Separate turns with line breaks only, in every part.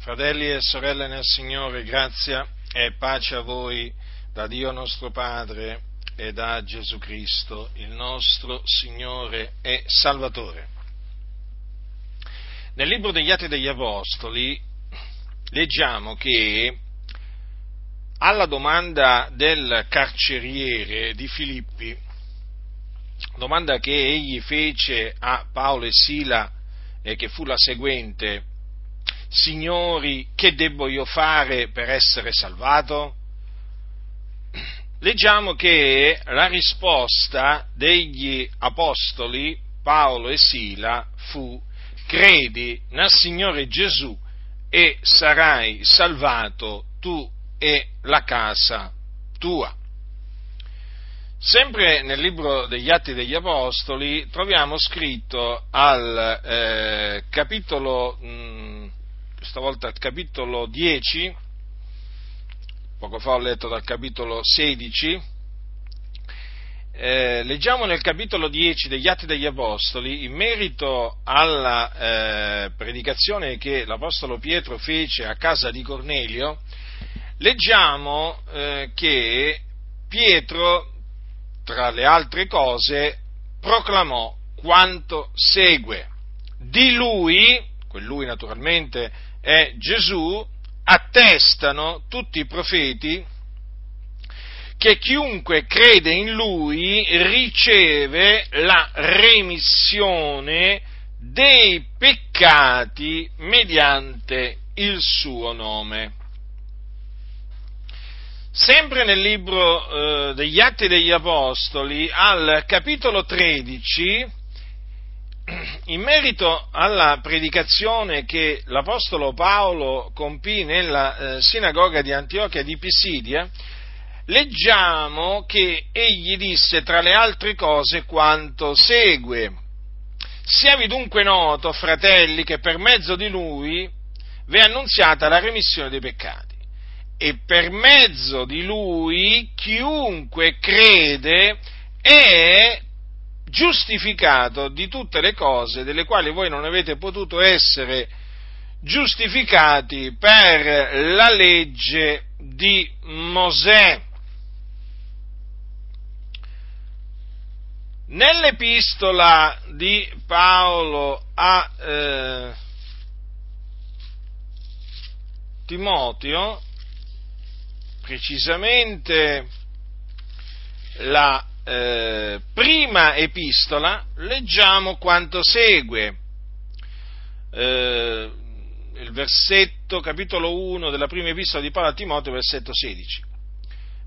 Fratelli e sorelle nel Signore, grazia e pace a voi da Dio nostro Padre e da Gesù Cristo, il nostro Signore e Salvatore. Nel libro degli Atti degli Apostoli leggiamo che alla domanda del carceriere di Filippi, domanda che egli fece a Paolo e Sila e che fu la seguente, Signori, che debbo io fare per essere salvato? Leggiamo che la risposta degli apostoli Paolo e Sila fu credi nel Signore Gesù e sarai salvato tu e la casa tua. Sempre nel libro degli Atti degli Apostoli troviamo scritto al eh, capitolo mh, questa volta al capitolo 10, poco fa ho letto dal capitolo 16, eh, leggiamo nel capitolo 10 degli Atti degli Apostoli, in merito alla eh, predicazione che l'Apostolo Pietro fece a casa di Cornelio, leggiamo eh, che Pietro, tra le altre cose, proclamò quanto segue. Di lui, quel lui naturalmente è Gesù, attestano tutti i profeti che chiunque crede in lui riceve la remissione dei peccati mediante il suo nome. Sempre nel libro eh, degli Atti degli Apostoli, al capitolo 13, in merito alla predicazione che l'Apostolo Paolo compì nella eh, sinagoga di Antiochia di Pisidia, leggiamo che egli disse tra le altre cose quanto segue. Siavi dunque noto, fratelli, che per mezzo di lui è annunziata la remissione dei peccati e per mezzo di lui chiunque crede è giustificato di tutte le cose delle quali voi non avete potuto essere giustificati per la legge di Mosè. Nell'epistola di Paolo a eh, Timoteo, precisamente la eh, prima epistola leggiamo quanto segue. Eh, il versetto, capitolo 1 della prima epistola di Paolo a Timoteo, versetto 16.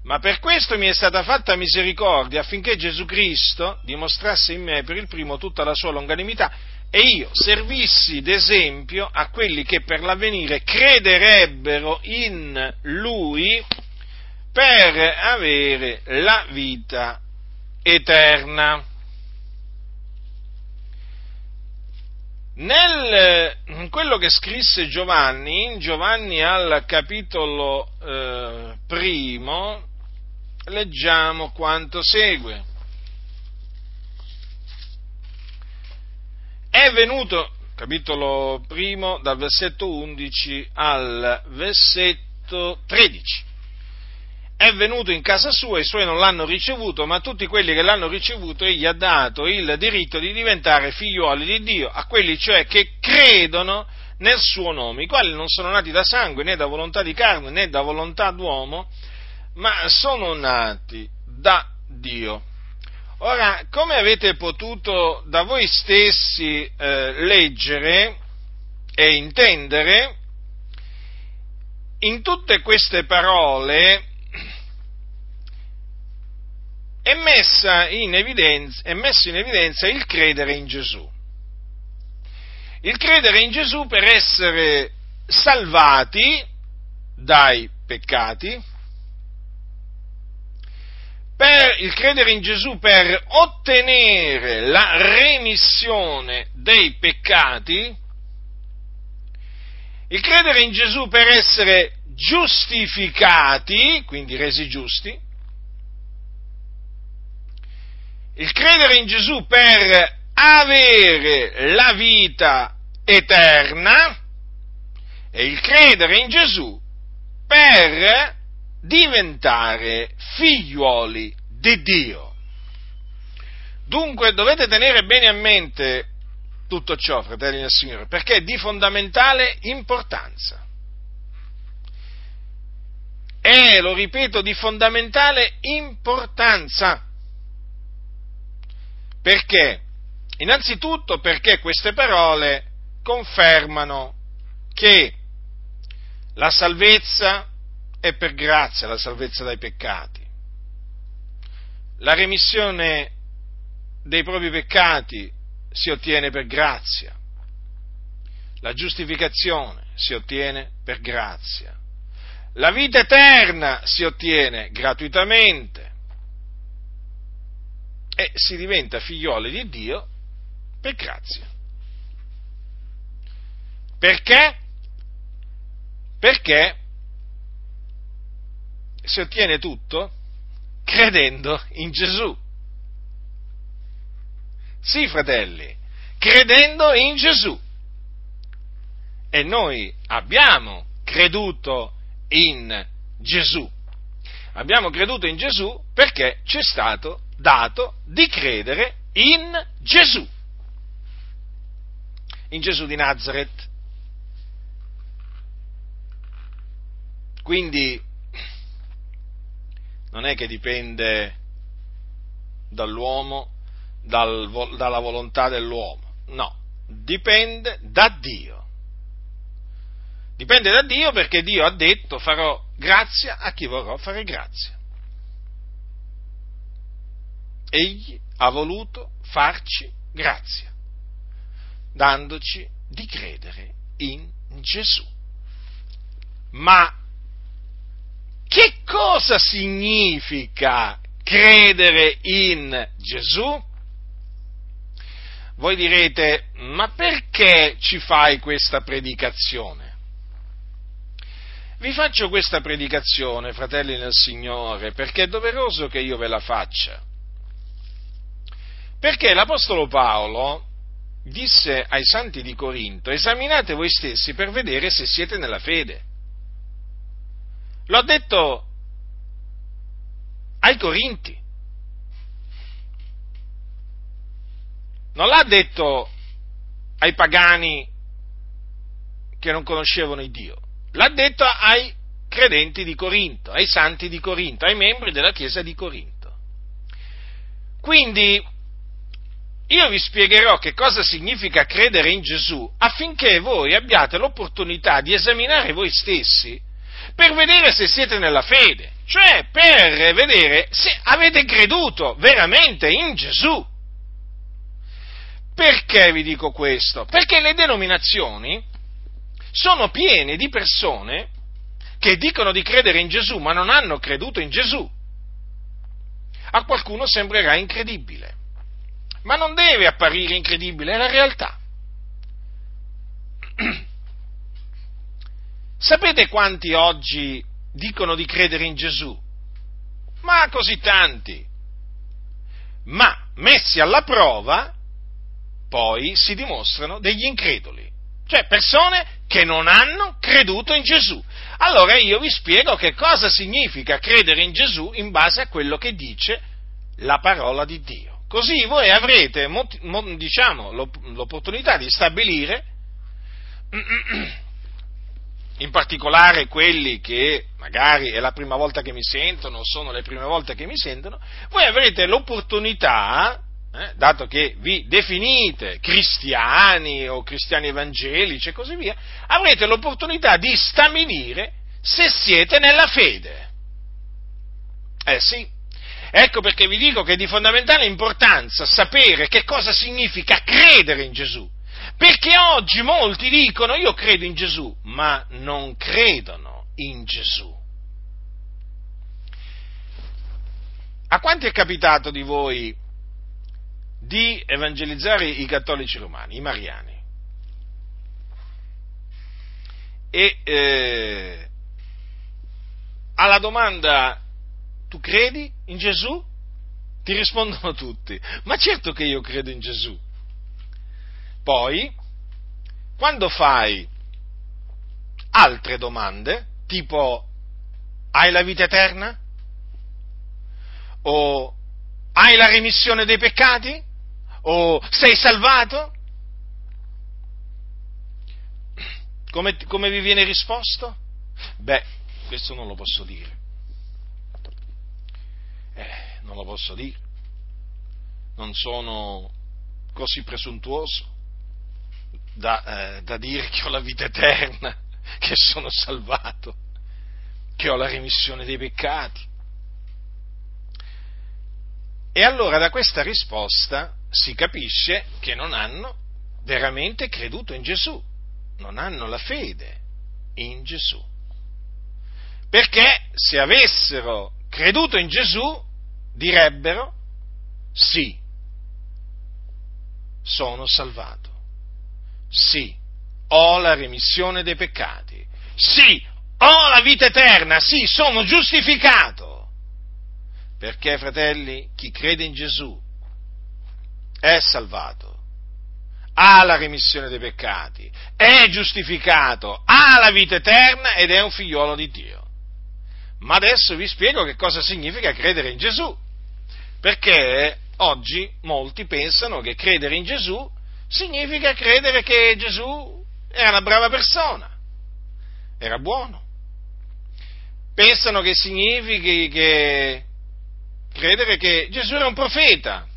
Ma per questo mi è stata fatta misericordia affinché Gesù Cristo dimostrasse in me per il primo tutta la sua longanimità e io servissi d'esempio a quelli che per l'avvenire crederebbero in Lui per avere la vita eterna. Nel, in quello che scrisse Giovanni, in Giovanni al capitolo eh, primo, leggiamo quanto segue. È venuto, capitolo primo, dal versetto 11 al versetto 13 è venuto in casa sua, i suoi non l'hanno ricevuto, ma tutti quelli che l'hanno ricevuto egli ha dato il diritto di diventare figliuoli di Dio, a quelli cioè che credono nel suo nome, i quali non sono nati da sangue, né da volontà di carne, né da volontà d'uomo, ma sono nati da Dio. Ora, come avete potuto da voi stessi eh, leggere e intendere, in tutte queste parole è, evidenza, è messo in evidenza il credere in Gesù. Il credere in Gesù per essere salvati dai peccati, per il credere in Gesù per ottenere la remissione dei peccati, il credere in Gesù per essere giustificati, quindi resi giusti, il credere in Gesù per avere la vita eterna è il credere in Gesù per diventare figliuoli di Dio. Dunque dovete tenere bene a mente tutto ciò, fratelli del Signore, perché è di fondamentale importanza. È, lo ripeto, di fondamentale importanza. Perché? Innanzitutto perché queste parole confermano che la salvezza è per grazia, la salvezza dai peccati. La remissione dei propri peccati si ottiene per grazia. La giustificazione si ottiene per grazia. La vita eterna si ottiene gratuitamente e si diventa figlioli di Dio per grazia. Perché? Perché si ottiene tutto credendo in Gesù. Sì, fratelli, credendo in Gesù. E noi abbiamo creduto in Gesù. Abbiamo creduto in Gesù perché ci è stato dato di credere in Gesù. In Gesù di Nazareth. Quindi non è che dipende dall'uomo, dal, dalla volontà dell'uomo, no, dipende da Dio. Dipende da Dio perché Dio ha detto farò grazia a chi vorrò fare grazia. Egli ha voluto farci grazia, dandoci di credere in Gesù. Ma che cosa significa credere in Gesù? Voi direte, ma perché ci fai questa predicazione? Vi faccio questa predicazione, fratelli nel Signore, perché è doveroso che io ve la faccia. Perché l'Apostolo Paolo disse ai santi di Corinto, esaminate voi stessi per vedere se siete nella fede. Lo ha detto ai Corinti. Non l'ha detto ai pagani che non conoscevano il Dio, l'ha detto ai credenti di Corinto, ai santi di Corinto, ai membri della Chiesa di Corinto. Quindi io vi spiegherò che cosa significa credere in Gesù affinché voi abbiate l'opportunità di esaminare voi stessi per vedere se siete nella fede, cioè per vedere se avete creduto veramente in Gesù. Perché vi dico questo? Perché le denominazioni sono piene di persone che dicono di credere in Gesù ma non hanno creduto in Gesù. A qualcuno sembrerà incredibile, ma non deve apparire incredibile, è la realtà. Sapete quanti oggi dicono di credere in Gesù? Ma così tanti. Ma messi alla prova, poi si dimostrano degli increduli, cioè persone che non hanno creduto in Gesù. Allora io vi spiego che cosa significa credere in Gesù in base a quello che dice la parola di Dio. Così voi avrete diciamo, l'opportunità di stabilire in particolare quelli che magari è la prima volta che mi sentono, o sono le prime volte che mi sentono, voi avrete l'opportunità, eh, dato che vi definite cristiani o cristiani evangelici e così via, avrete l'opportunità di stabilire se siete nella fede. Eh sì, ecco perché vi dico che è di fondamentale importanza sapere che cosa significa credere in Gesù perché oggi molti dicono io credo in Gesù, ma non credono in Gesù. A quanti è capitato di voi di evangelizzare i cattolici romani, i mariani? E eh, alla domanda tu credi in Gesù? Ti rispondono tutti, ma certo che io credo in Gesù. Poi, quando fai altre domande, tipo hai la vita eterna? O hai la remissione dei peccati? O sei salvato? Come, come vi viene risposto? Beh, questo non lo posso dire. Non lo posso dire. Non sono così presuntuoso da, eh, da dire che ho la vita eterna, che sono salvato, che ho la remissione dei peccati. E allora da questa risposta si capisce che non hanno veramente creduto in Gesù, non hanno la fede in Gesù. Perché se avessero creduto in Gesù direbbero sì, sono salvato. Sì, ho la remissione dei peccati. Sì, ho la vita eterna. Sì, sono giustificato. Perché, fratelli, chi crede in Gesù è salvato, ha la remissione dei peccati, è giustificato, ha la vita eterna ed è un figliuolo di Dio. Ma adesso vi spiego che cosa significa credere in Gesù. Perché oggi molti pensano che credere in Gesù significa credere che Gesù era una brava persona, era buono. Pensano che significhi che credere che Gesù era un profeta.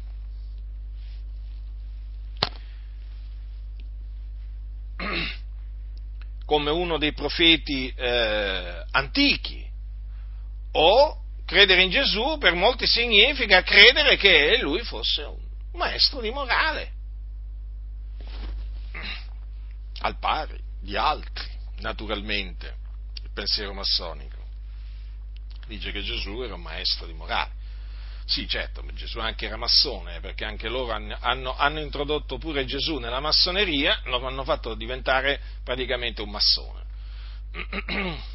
come uno dei profeti eh, antichi, o credere in Gesù per molti significa credere che lui fosse un maestro di morale, al pari di altri, naturalmente, il pensiero massonico. Dice che Gesù era un maestro di morale. Sì, certo, Gesù anche era massone, perché anche loro hanno, hanno, hanno, introdotto pure Gesù nella massoneria, lo hanno fatto diventare praticamente un massone.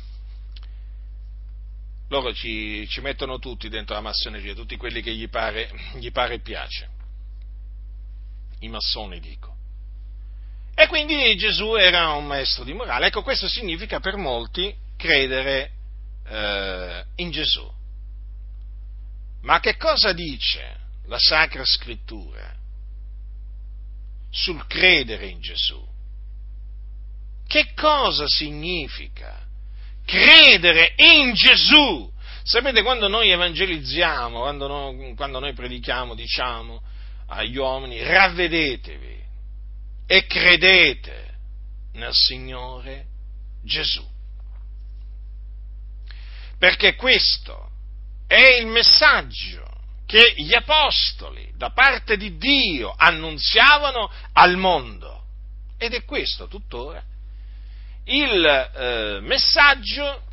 loro ci, ci, mettono tutti dentro la massoneria, tutti quelli che gli pare, gli pare e piace. I massoni dico. E quindi Gesù era un maestro di morale. Ecco, questo significa per molti credere eh, in Gesù. Ma che cosa dice la Sacra Scrittura sul credere in Gesù? Che cosa significa? Credere in Gesù. Sapete, quando noi evangelizziamo, quando noi, quando noi predichiamo, diciamo agli uomini, ravvedetevi e credete nel Signore Gesù. Perché questo è il messaggio che gli apostoli da parte di Dio annunziavano al mondo. Ed è questo tuttora il eh, messaggio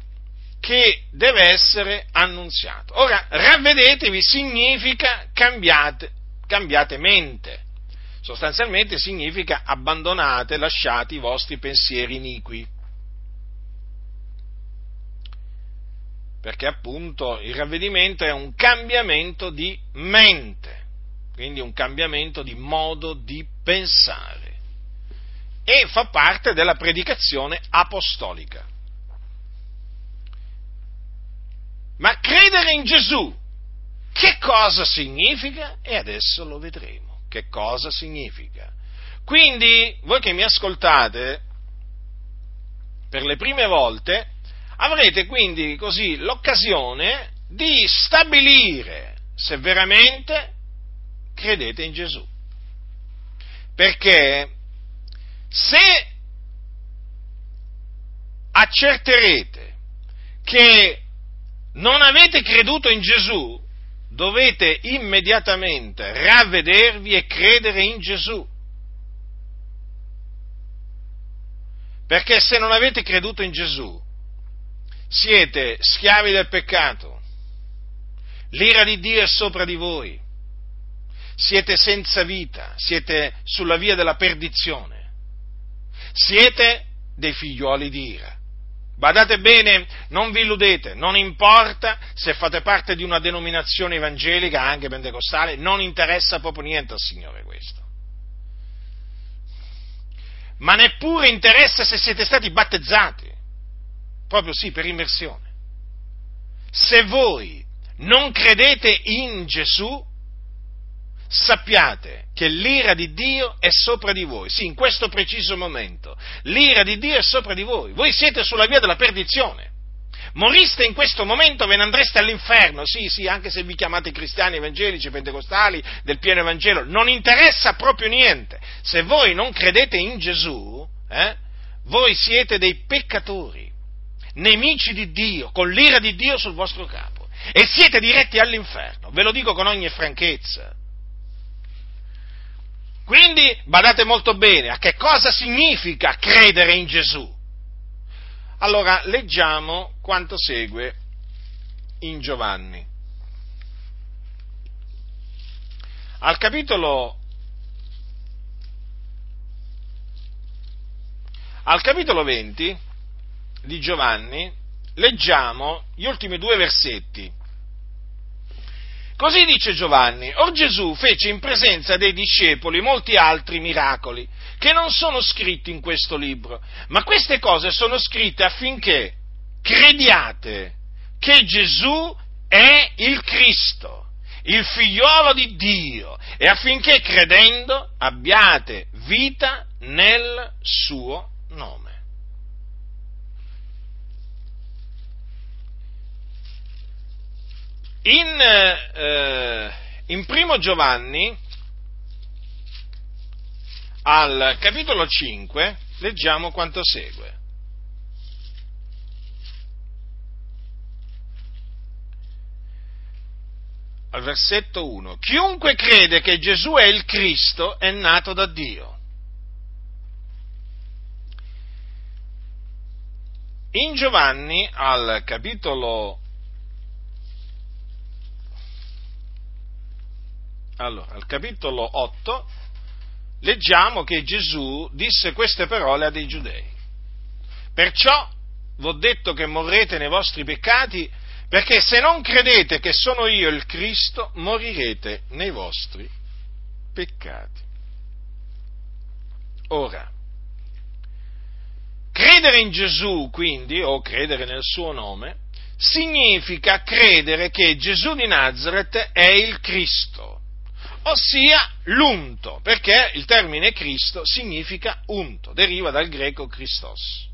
che deve essere annunziato. Ora, ravvedetevi significa cambiate, cambiate mente. Sostanzialmente significa abbandonate, lasciate i vostri pensieri iniqui. Perché appunto il ravvedimento è un cambiamento di mente, quindi un cambiamento di modo di pensare e fa parte della predicazione apostolica. Ma credere in Gesù, che cosa significa? E adesso lo vedremo. Che cosa significa? Quindi, voi che mi ascoltate per le prime volte, avrete quindi così l'occasione di stabilire se veramente credete in Gesù. Perché se accerterete che non avete creduto in Gesù, dovete immediatamente ravvedervi e credere in Gesù. Perché se non avete creduto in Gesù, siete schiavi del peccato, l'ira di Dio è sopra di voi, siete senza vita, siete sulla via della perdizione siete dei figlioli di ira. Badate bene, non vi illudete, non importa se fate parte di una denominazione evangelica, anche pentecostale, non interessa proprio niente al Signore questo. Ma neppure interessa se siete stati battezzati. proprio sì, per immersione. Se voi non credete in Gesù, sappiate che l'ira di Dio è sopra di voi. Sì, in questo preciso momento. L'ira di Dio è sopra di voi. Voi siete sulla via della perdizione. Moriste in questo momento, ve ne andreste all'inferno. Sì, sì, anche se vi chiamate cristiani evangelici, pentecostali, del pieno evangelo. Non interessa proprio niente. Se voi non credete in Gesù, eh, voi siete dei peccatori, nemici di Dio, con l'ira di Dio sul vostro capo. E siete diretti all'inferno. Ve lo dico con ogni franchezza. Quindi badate molto bene a che cosa significa credere in Gesù. Allora leggiamo quanto segue in Giovanni. Al capitolo, al capitolo 20 di Giovanni leggiamo gli ultimi due versetti Così dice Giovanni, or Gesù fece in presenza dei discepoli molti altri miracoli, che non sono scritti in questo libro, ma queste cose sono scritte affinché crediate che Gesù è il Cristo, il figliolo di Dio, e affinché credendo abbiate vita nel suo nome. In, eh, in primo Giovanni, al capitolo 5, leggiamo quanto segue. Al versetto 1. Chiunque crede che Gesù è il Cristo è nato da Dio. In Giovanni, al capitolo Allora, al capitolo 8 leggiamo che Gesù disse queste parole a dei giudei. Perciò vi ho detto che morrete nei vostri peccati, perché se non credete che sono io il Cristo, morirete nei vostri peccati. Ora, credere in Gesù, quindi, o credere nel suo nome, significa credere che Gesù di Nazareth è il Cristo ossia l'unto, perché il termine Cristo significa unto, deriva dal greco Christos.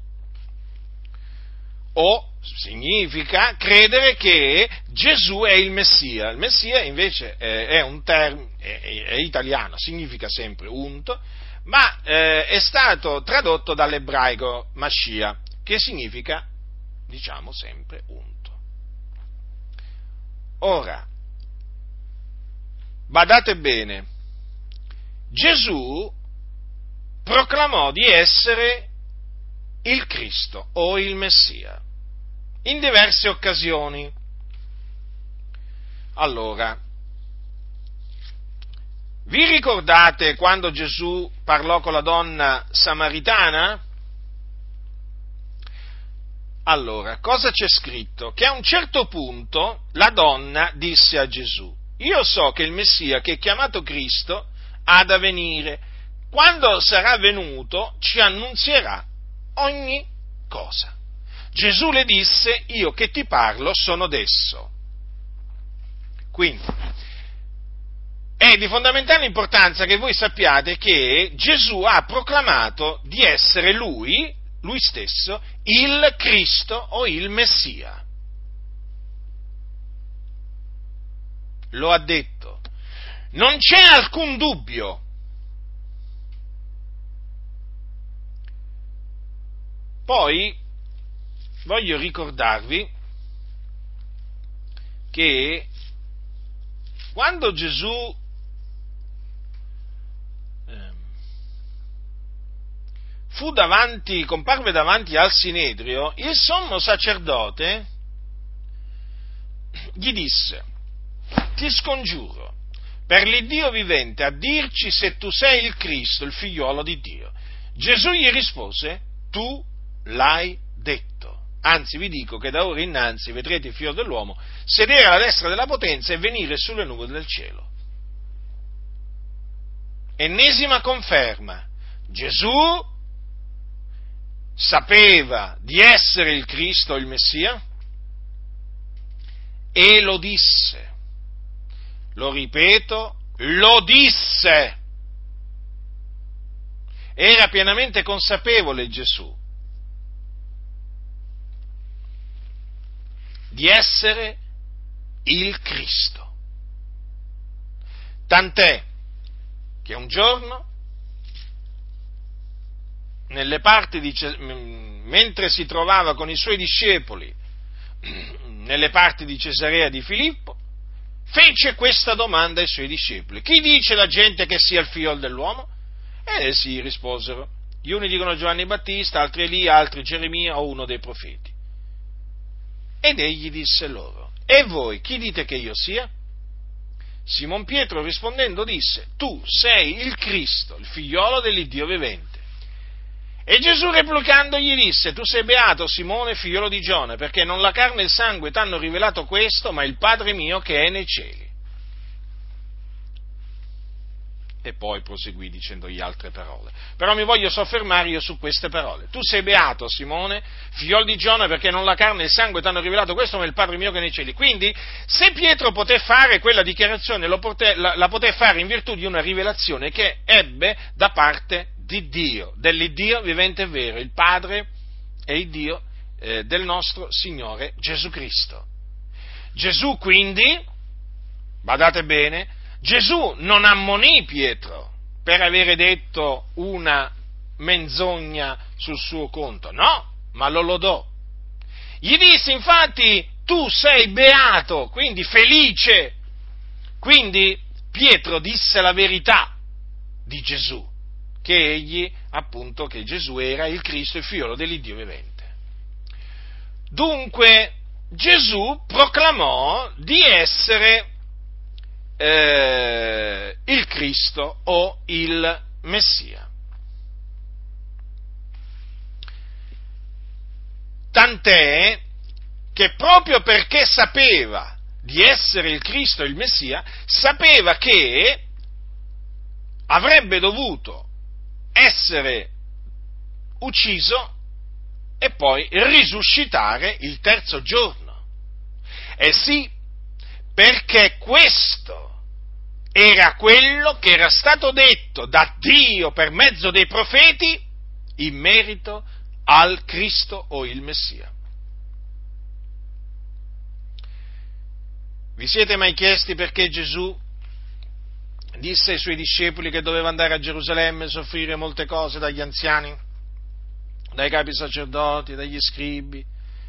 O significa credere che Gesù è il Messia. Il Messia invece è, un termine, è, italiano, significa sempre unto, ma eh, è stato tradotto dall'ebraico Mascia, che significa, diciamo, sempre unto. Ora, badate bene, Gesù proclamò di essere il Cristo o il Messia in diverse occasioni. Allora, vi ricordate quando Gesù parlò con la donna samaritana? Allora, cosa c'è scritto? Che a un certo punto la donna disse a Gesù, io so che il Messia, che è chiamato Cristo, ha da venire. Quando sarà venuto ci annunzierà ogni cosa. Gesù le disse, io che ti parlo sono d'esso. Quindi, è di fondamentale importanza che voi sappiate che Gesù ha proclamato di essere lui, lui stesso, il Cristo o il Messia. Lo ha detto. Non c'è alcun dubbio. Poi voglio ricordarvi che quando Gesù ehm, fu davanti, comparve davanti al Sinedrio, il sommo sacerdote gli disse, ti scongiuro, per l'Iddio vivente, a dirci se tu sei il Cristo, il figliuolo di Dio. Gesù gli rispose, tu l'hai detto. Anzi, vi dico che da ora innanzi vedrete il figlio dell'uomo sedere alla destra della potenza e venire sulle nuvole del cielo. Ennesima conferma. Gesù sapeva di essere il Cristo, il Messia, e lo disse. Lo ripeto, lo disse. Era pienamente consapevole Gesù di essere il Cristo. Tant'è che un giorno, nelle parti di, mentre si trovava con i suoi discepoli nelle parti di Cesarea di Filippo, fece questa domanda ai suoi discepoli. Chi dice la gente che sia il figlio dell'uomo? E essi risposero. Gli uni dicono Giovanni Battista, altri Elia, altri Geremia o uno dei profeti. Ed egli disse loro, e voi chi dite che io sia? Simon Pietro rispondendo disse, tu sei il Cristo, il figliolo dell'Iddio vivente. E Gesù replicando gli disse, tu sei beato Simone, figliolo di Giona, perché non la carne e il sangue ti hanno rivelato questo, ma il Padre mio che è nei cieli. E poi proseguì dicendogli altre parole. Però mi voglio soffermare io su queste parole. Tu sei beato, Simone, figliol di Giona, perché non la carne e il sangue ti hanno rivelato questo, ma il Padre mio che è nei cieli. Quindi, se Pietro poté fare quella dichiarazione, poté, la, la poté fare in virtù di una rivelazione che ebbe da parte di Dio, dell'Iddio vivente e vero, il Padre e il Dio eh, del nostro Signore Gesù Cristo. Gesù quindi, badate bene, Gesù non ammonì Pietro per avere detto una menzogna sul suo conto, no, ma lo lodò. Gli disse infatti, tu sei beato, quindi felice. Quindi Pietro disse la verità di Gesù che egli, appunto, che Gesù era il Cristo, il figlio dell'Iddio vivente. Dunque Gesù proclamò di essere eh, il Cristo o il Messia. Tant'è che proprio perché sapeva di essere il Cristo, il Messia, sapeva che avrebbe dovuto essere ucciso e poi risuscitare il terzo giorno. Eh sì, perché questo era quello che era stato detto da Dio per mezzo dei profeti in merito al Cristo o il Messia. Vi siete mai chiesti perché Gesù disse ai suoi discepoli che doveva andare a Gerusalemme e soffrire molte cose dagli anziani, dai capi sacerdoti, dagli scribi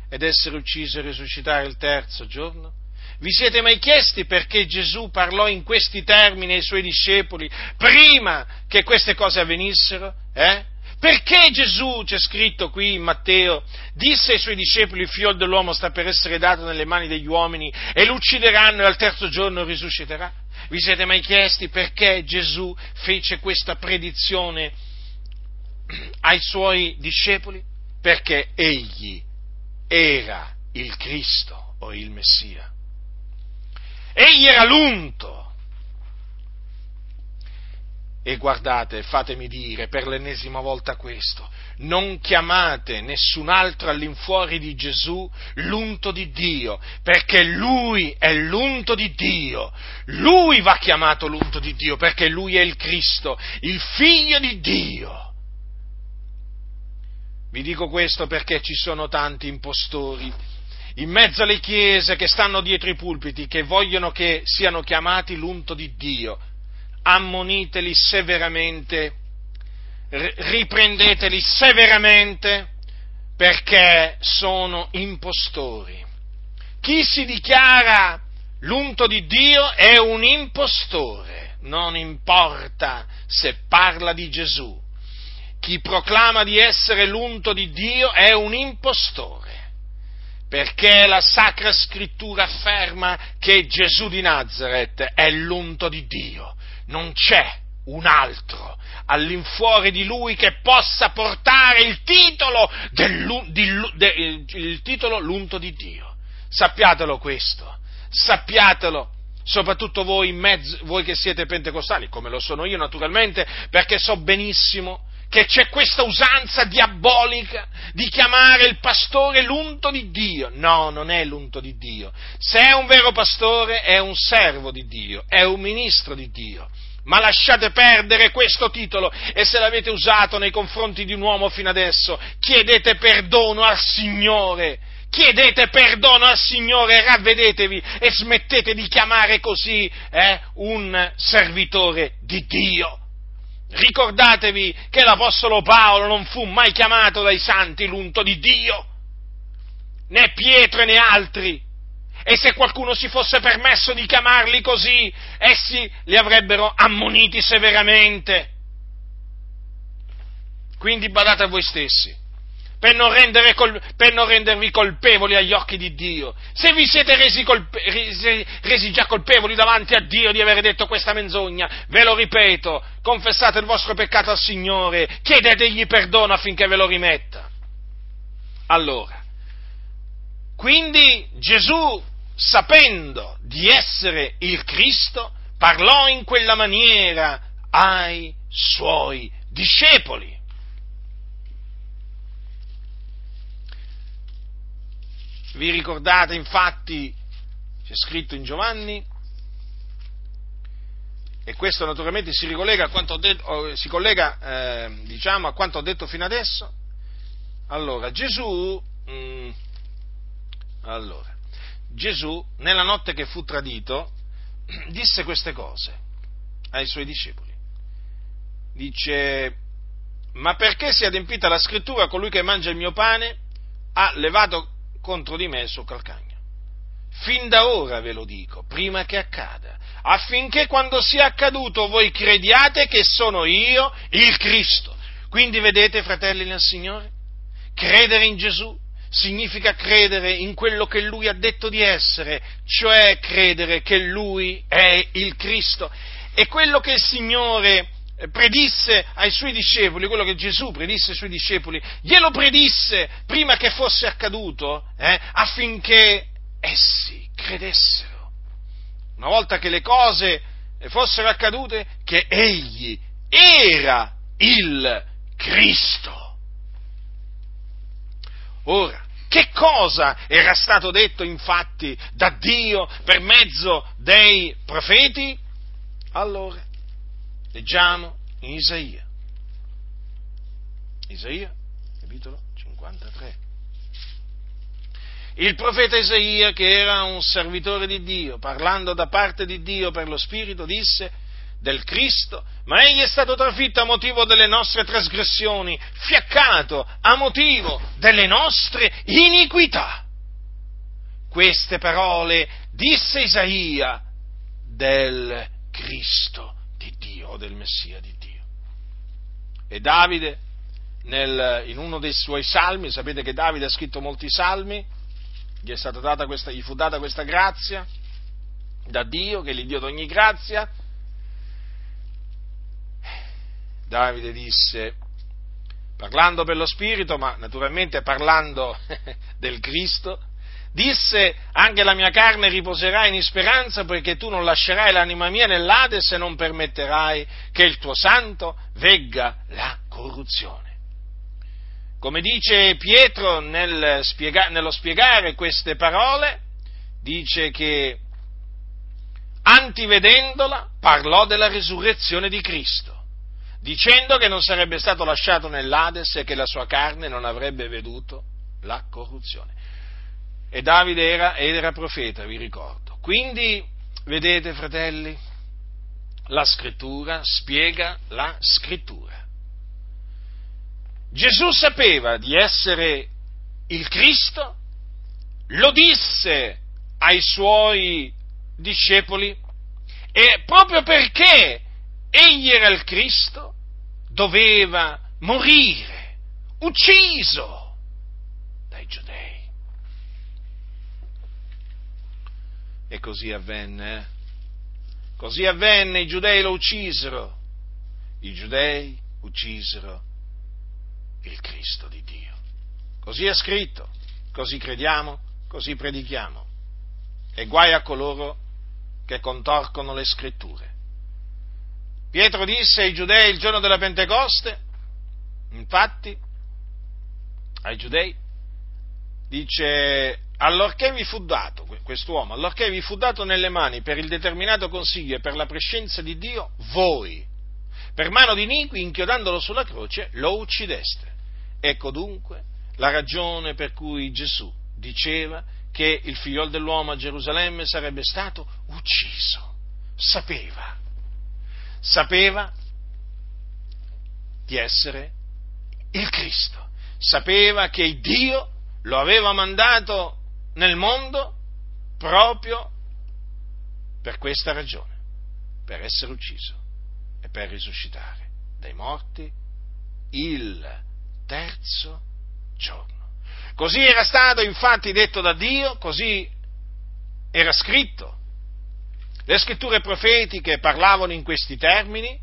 ed essere ucciso e risuscitare il terzo giorno? Vi siete mai chiesti perché Gesù parlò in questi termini ai suoi discepoli prima che queste cose avvenissero? Eh? Perché Gesù, c'è scritto qui in Matteo, disse ai suoi discepoli il figlio dell'uomo sta per essere dato nelle mani degli uomini e lo uccideranno e al terzo giorno risusciterà? Vi siete mai chiesti perché Gesù fece questa predizione ai suoi discepoli? Perché egli era il Cristo o il Messia. Egli era l'unto e guardate, fatemi dire per l'ennesima volta questo, non chiamate nessun altro all'infuori di Gesù l'unto di Dio, perché Lui è l'unto di Dio. Lui va chiamato l'unto di Dio, perché Lui è il Cristo, il figlio di Dio. Vi dico questo perché ci sono tanti impostori in mezzo alle chiese che stanno dietro i pulpiti, che vogliono che siano chiamati l'unto di Dio ammoniteli severamente, riprendeteli severamente perché sono impostori. Chi si dichiara l'unto di Dio è un impostore, non importa se parla di Gesù. Chi proclama di essere l'unto di Dio è un impostore perché la Sacra Scrittura afferma che Gesù di Nazareth è l'unto di Dio non c'è un altro all'infuori di lui che possa portare il titolo, di, de, il titolo l'unto di Dio. Sappiatelo questo, sappiatelo, soprattutto voi, mezzo, voi che siete pentecostali, come lo sono io naturalmente, perché so benissimo che c'è questa usanza diabolica di chiamare il pastore l'unto di Dio. No, non è l'unto di Dio. Se è un vero pastore è un servo di Dio, è un ministro di Dio. Ma lasciate perdere questo titolo e se l'avete usato nei confronti di un uomo fino adesso, chiedete perdono al Signore. Chiedete perdono al Signore, ravvedetevi e smettete di chiamare così eh, un servitore di Dio. Ricordatevi che l'Apostolo Paolo non fu mai chiamato dai santi l'unto di Dio, né Pietro né altri. E se qualcuno si fosse permesso di chiamarli così, essi li avrebbero ammoniti severamente. Quindi badate a voi stessi per non, col, per non, rendervi colpevoli agli occhi di Dio. Se vi siete resi, colpe, resi, resi, già colpevoli davanti a Dio di aver detto questa menzogna, ve lo ripeto, confessate il vostro peccato al Signore, chiedetegli perdono affinché ve lo rimetta. Allora, quindi Gesù, sapendo di essere il Cristo, parlò in quella maniera ai suoi discepoli. Vi ricordate infatti, c'è scritto in Giovanni, e questo naturalmente si ricollega a quanto ho detto, si collega eh, diciamo, a quanto ho detto fino adesso. Allora, Gesù, mh, mm, allora, Gesù, nella notte che fu tradito, disse queste cose ai suoi discepoli. Dice, ma perché si è adempita la scrittura, colui che mangia il mio pane ha levato contro di me sul calcagno. Fin da ora ve lo dico, prima che accada, affinché quando sia accaduto voi crediate che sono io il Cristo. Quindi vedete, fratelli nel Signore, credere in Gesù significa credere in quello che Lui ha detto di essere, cioè credere che Lui è il Cristo. E quello che il Signore predisse ai suoi discepoli, quello che Gesù predisse ai suoi discepoli, glielo predisse prima che fosse accaduto, eh, affinché essi credessero. Una volta che le cose fossero accadute, che egli era il Cristo. Ora, che cosa era stato detto infatti da Dio per mezzo dei profeti? Allora, Leggiamo in Isaia. Isaia, capitolo 53. Il profeta Isaia, che era un servitore di Dio, parlando da parte di Dio per lo Spirito, disse del Cristo, ma egli è stato trafitto a motivo delle nostre trasgressioni, fiaccato a motivo delle nostre iniquità. Queste parole disse Isaia del Cristo di Dio o del Messia di Dio. E Davide, nel, in uno dei suoi salmi, sapete che Davide ha scritto molti salmi, gli, questa, gli fu data questa grazia da Dio, che gli dio ogni grazia. Davide disse, parlando per lo Spirito, ma naturalmente parlando del Cristo, disse anche la mia carne riposerà in speranza poiché tu non lascerai l'anima mia nell'Ades e non permetterai che il tuo santo vegga la corruzione. Come dice Pietro nel spiega, nello spiegare queste parole, dice che antivedendola parlò della risurrezione di Cristo, dicendo che non sarebbe stato lasciato nell'Ades e che la sua carne non avrebbe veduto la corruzione e Davide era, era profeta, vi ricordo. Quindi, vedete fratelli, la scrittura spiega la scrittura. Gesù sapeva di essere il Cristo, lo disse ai suoi discepoli e proprio perché egli era il Cristo doveva morire, ucciso dai giudei. E così avvenne. Eh? Così avvenne, i giudei lo uccisero. I giudei uccisero il Cristo di Dio. Così è scritto, così crediamo, così predichiamo. E guai a coloro che contorcono le scritture. Pietro disse ai giudei il giorno della Pentecoste, infatti, ai giudei, dice, allorché vi fu dato, quest'uomo, allorché vi fu dato nelle mani per il determinato consiglio e per la prescenza di Dio, voi, per mano di iniqui, inchiodandolo sulla croce, lo uccideste. Ecco dunque la ragione per cui Gesù diceva che il figliol dell'uomo a Gerusalemme sarebbe stato ucciso. Sapeva, sapeva di essere il Cristo, sapeva che Dio lo aveva mandato nel mondo proprio per questa ragione, per essere ucciso e per risuscitare dai morti il terzo giorno. Così era stato infatti detto da Dio, così era scritto. Le scritture profetiche parlavano in questi termini.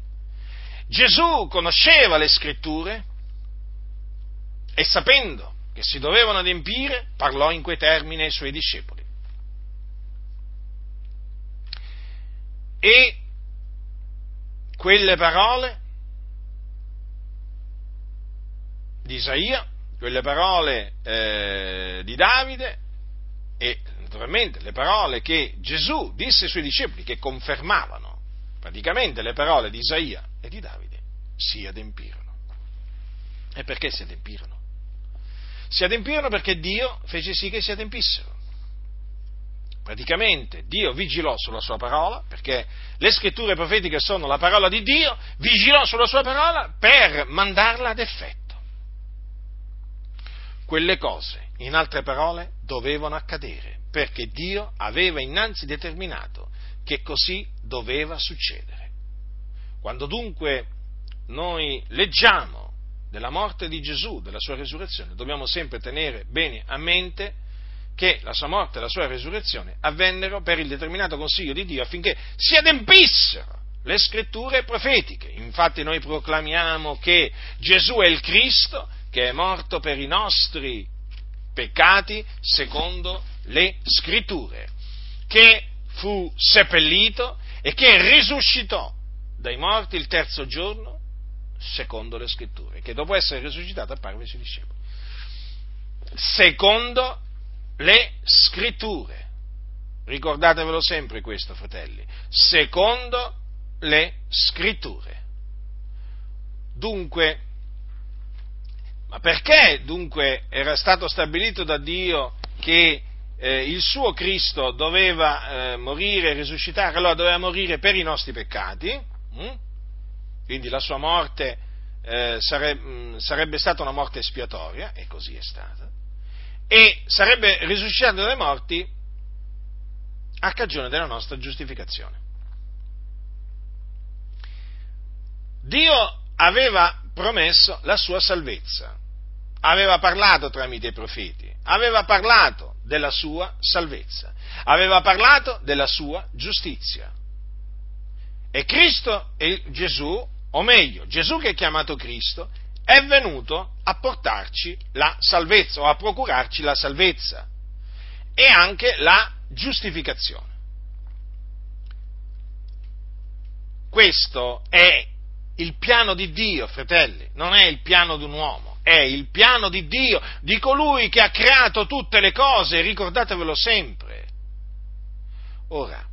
Gesù conosceva le scritture e sapendo che si dovevano adempiere, parlò in quei termini ai suoi discepoli. E quelle parole di Isaia, quelle parole eh, di Davide e naturalmente le parole che Gesù disse ai suoi discepoli, che confermavano praticamente le parole di Isaia e di Davide, si adempirono. E perché si adempirono? Si adempirono perché Dio fece sì che si adempissero. Praticamente Dio vigilò sulla sua parola, perché le scritture profetiche sono la parola di Dio, vigilò sulla sua parola per mandarla ad effetto quelle cose, in altre parole, dovevano accadere, perché Dio aveva innanzi determinato che così doveva succedere. Quando dunque noi leggiamo della morte di Gesù, della sua resurrezione, dobbiamo sempre tenere bene a mente che la sua morte e la sua resurrezione avvennero per il determinato consiglio di Dio affinché si adempissero le scritture profetiche. Infatti noi proclamiamo che Gesù è il Cristo, che è morto per i nostri peccati secondo le scritture, che fu seppellito e che risuscitò dai morti il terzo giorno secondo le scritture, che dopo essere risuscitato apparve ai suoi discepoli. Secondo le scritture. Ricordatevelo sempre questo, fratelli. Secondo le scritture. Dunque, ma perché dunque era stato stabilito da Dio che eh, il suo Cristo doveva eh, morire e risuscitare? Allora doveva morire per i nostri peccati, hm? Quindi la sua morte eh, sarebbe, mh, sarebbe stata una morte espiatoria, e così è stata, e sarebbe risuscitato dai morti a cagione della nostra giustificazione. Dio aveva promesso la sua salvezza aveva parlato tramite i profeti, aveva parlato della sua salvezza, aveva parlato della sua giustizia. E Cristo e Gesù, o meglio, Gesù che è chiamato Cristo, è venuto a portarci la salvezza o a procurarci la salvezza e anche la giustificazione. Questo è il piano di Dio, fratelli, non è il piano di un uomo è il piano di Dio, di colui che ha creato tutte le cose, ricordatevelo sempre. Ora,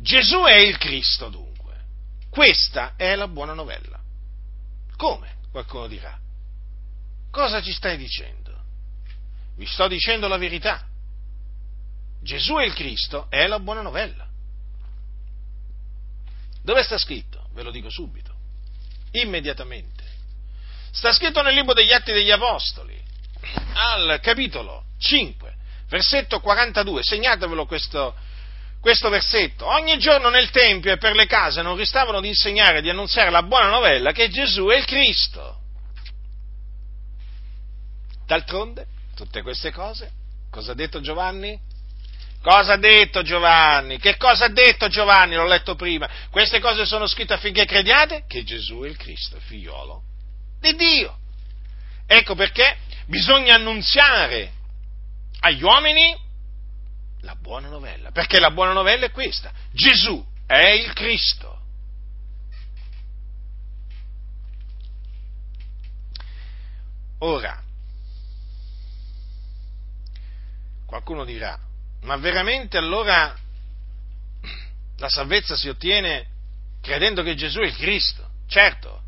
Gesù è il Cristo dunque, questa è la buona novella. Come? Qualcuno dirà. Cosa ci stai dicendo? Vi sto dicendo la verità. Gesù è il Cristo, è la buona novella. Dove sta scritto? Ve lo dico subito immediatamente. Sta scritto nel libro degli Atti degli Apostoli, al capitolo 5, versetto 42, segnatevelo questo, questo versetto. Ogni giorno nel Tempio e per le case non ristavano di insegnare e di annunziare la buona novella che Gesù è il Cristo. D'altronde, tutte queste cose, cosa ha detto Giovanni? Cosa ha detto Giovanni? Che cosa ha detto Giovanni? L'ho letto prima. Queste cose sono scritte affinché crediate che Gesù è il Cristo, figliolo di Dio. Ecco perché bisogna annunziare agli uomini la buona novella, perché la buona novella è questa, Gesù è il Cristo. Ora, qualcuno dirà, ma veramente allora la salvezza si ottiene credendo che Gesù è il Cristo? Certo,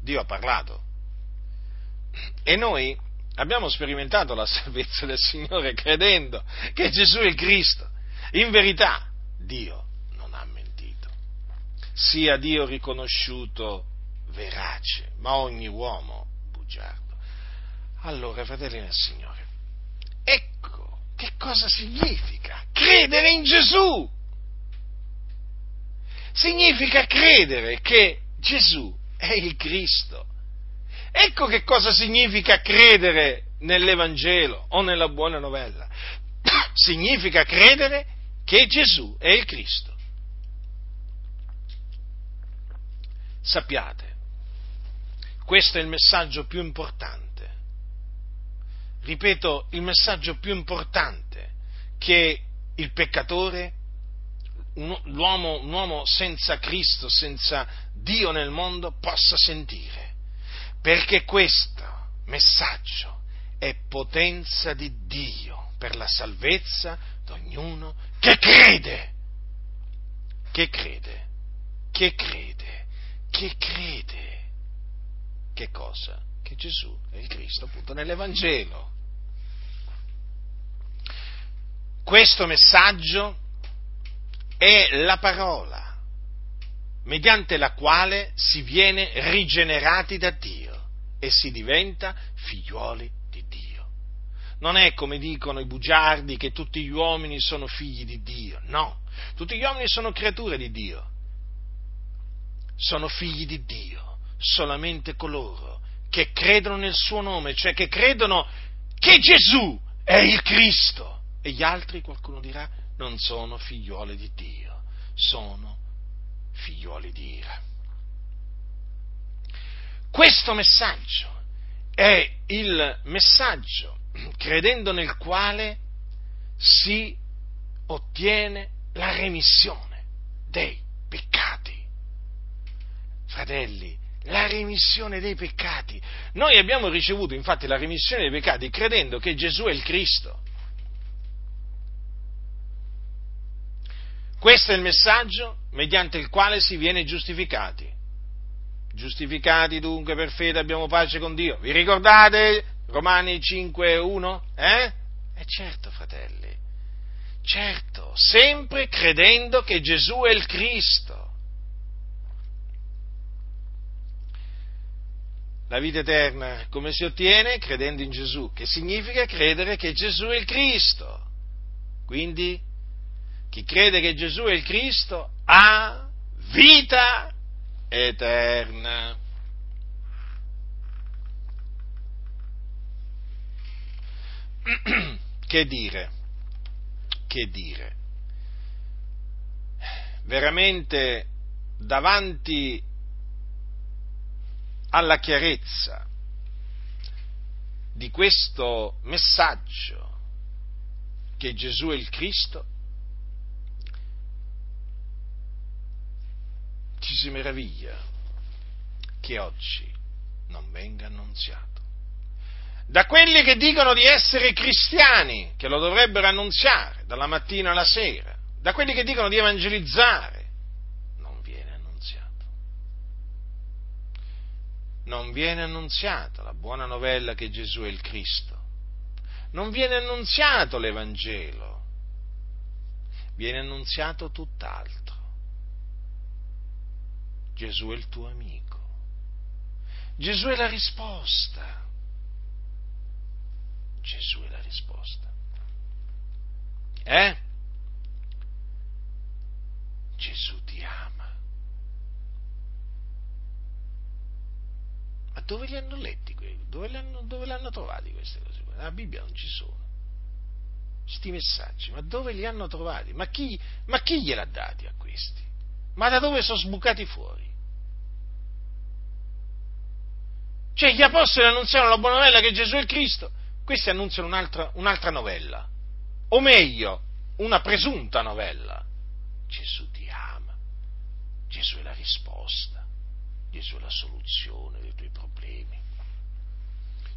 Dio ha parlato. E noi abbiamo sperimentato la salvezza del Signore credendo che Gesù è Cristo. In verità, Dio non ha mentito. Sia Dio riconosciuto verace, ma ogni uomo bugiardo. Allora, fratelli del Signore, ecco che cosa significa credere in Gesù. Significa credere che Gesù è il Cristo. Ecco che cosa significa credere nell'Evangelo o nella buona novella. significa credere che Gesù è il Cristo. Sappiate, questo è il messaggio più importante. Ripeto, il messaggio più importante che il peccatore, un, l'uomo, un uomo senza Cristo, senza Dio nel mondo, possa sentire. Perché questo messaggio è potenza di Dio per la salvezza di ognuno che crede. Che crede, che crede, che crede. Che cosa? Che Gesù è il Cristo, appunto, nell'Evangelo. Questo messaggio è la parola mediante la quale si viene rigenerati da Dio e si diventa figliuoli di Dio. Non è come dicono i bugiardi che tutti gli uomini sono figli di Dio, no, tutti gli uomini sono creature di Dio, sono figli di Dio solamente coloro che credono nel suo nome, cioè che credono che Gesù è il Cristo. E gli altri, qualcuno dirà, non sono figliuoli di Dio, sono figliuoli di ira. Questo messaggio è il messaggio credendo nel quale si ottiene la remissione dei peccati. Fratelli, la remissione dei peccati. Noi abbiamo ricevuto infatti la remissione dei peccati credendo che Gesù è il Cristo. Questo è il messaggio mediante il quale si viene giustificati. Giustificati dunque per fede abbiamo pace con Dio. Vi ricordate Romani 5.1? Eh? Eh certo, fratelli. Certo, sempre credendo che Gesù è il Cristo. La vita eterna come si ottiene? Credendo in Gesù, che significa credere che Gesù è il Cristo. Quindi chi crede che Gesù è il Cristo ha vita eterna. Che dire? Che dire? Veramente davanti alla chiarezza di questo messaggio che Gesù è il Cristo, ci si meraviglia che oggi non venga annunziato. Da quelli che dicono di essere cristiani, che lo dovrebbero annunziare dalla mattina alla sera, da quelli che dicono di evangelizzare, non viene annunziata la buona novella che Gesù è il Cristo, non viene annunziato l'Evangelo, viene annunziato tutt'altro. Gesù è il tuo amico, Gesù è la risposta, Gesù è la risposta. Eh? Gesù ti ama. Ma dove li hanno letti? Dove li hanno, dove li hanno trovati queste cose? Nella Bibbia non ci sono. Questi messaggi, ma dove li hanno trovati? Ma chi, ma chi gliel'ha dati a questi? Ma da dove sono sbucati fuori? Cioè gli apostoli annunziano la buona novella che Gesù è il Cristo, questi annunziano un'altra, un'altra novella, o meglio, una presunta novella. Gesù ti ama, Gesù è la risposta, Gesù è la soluzione dei tuoi problemi.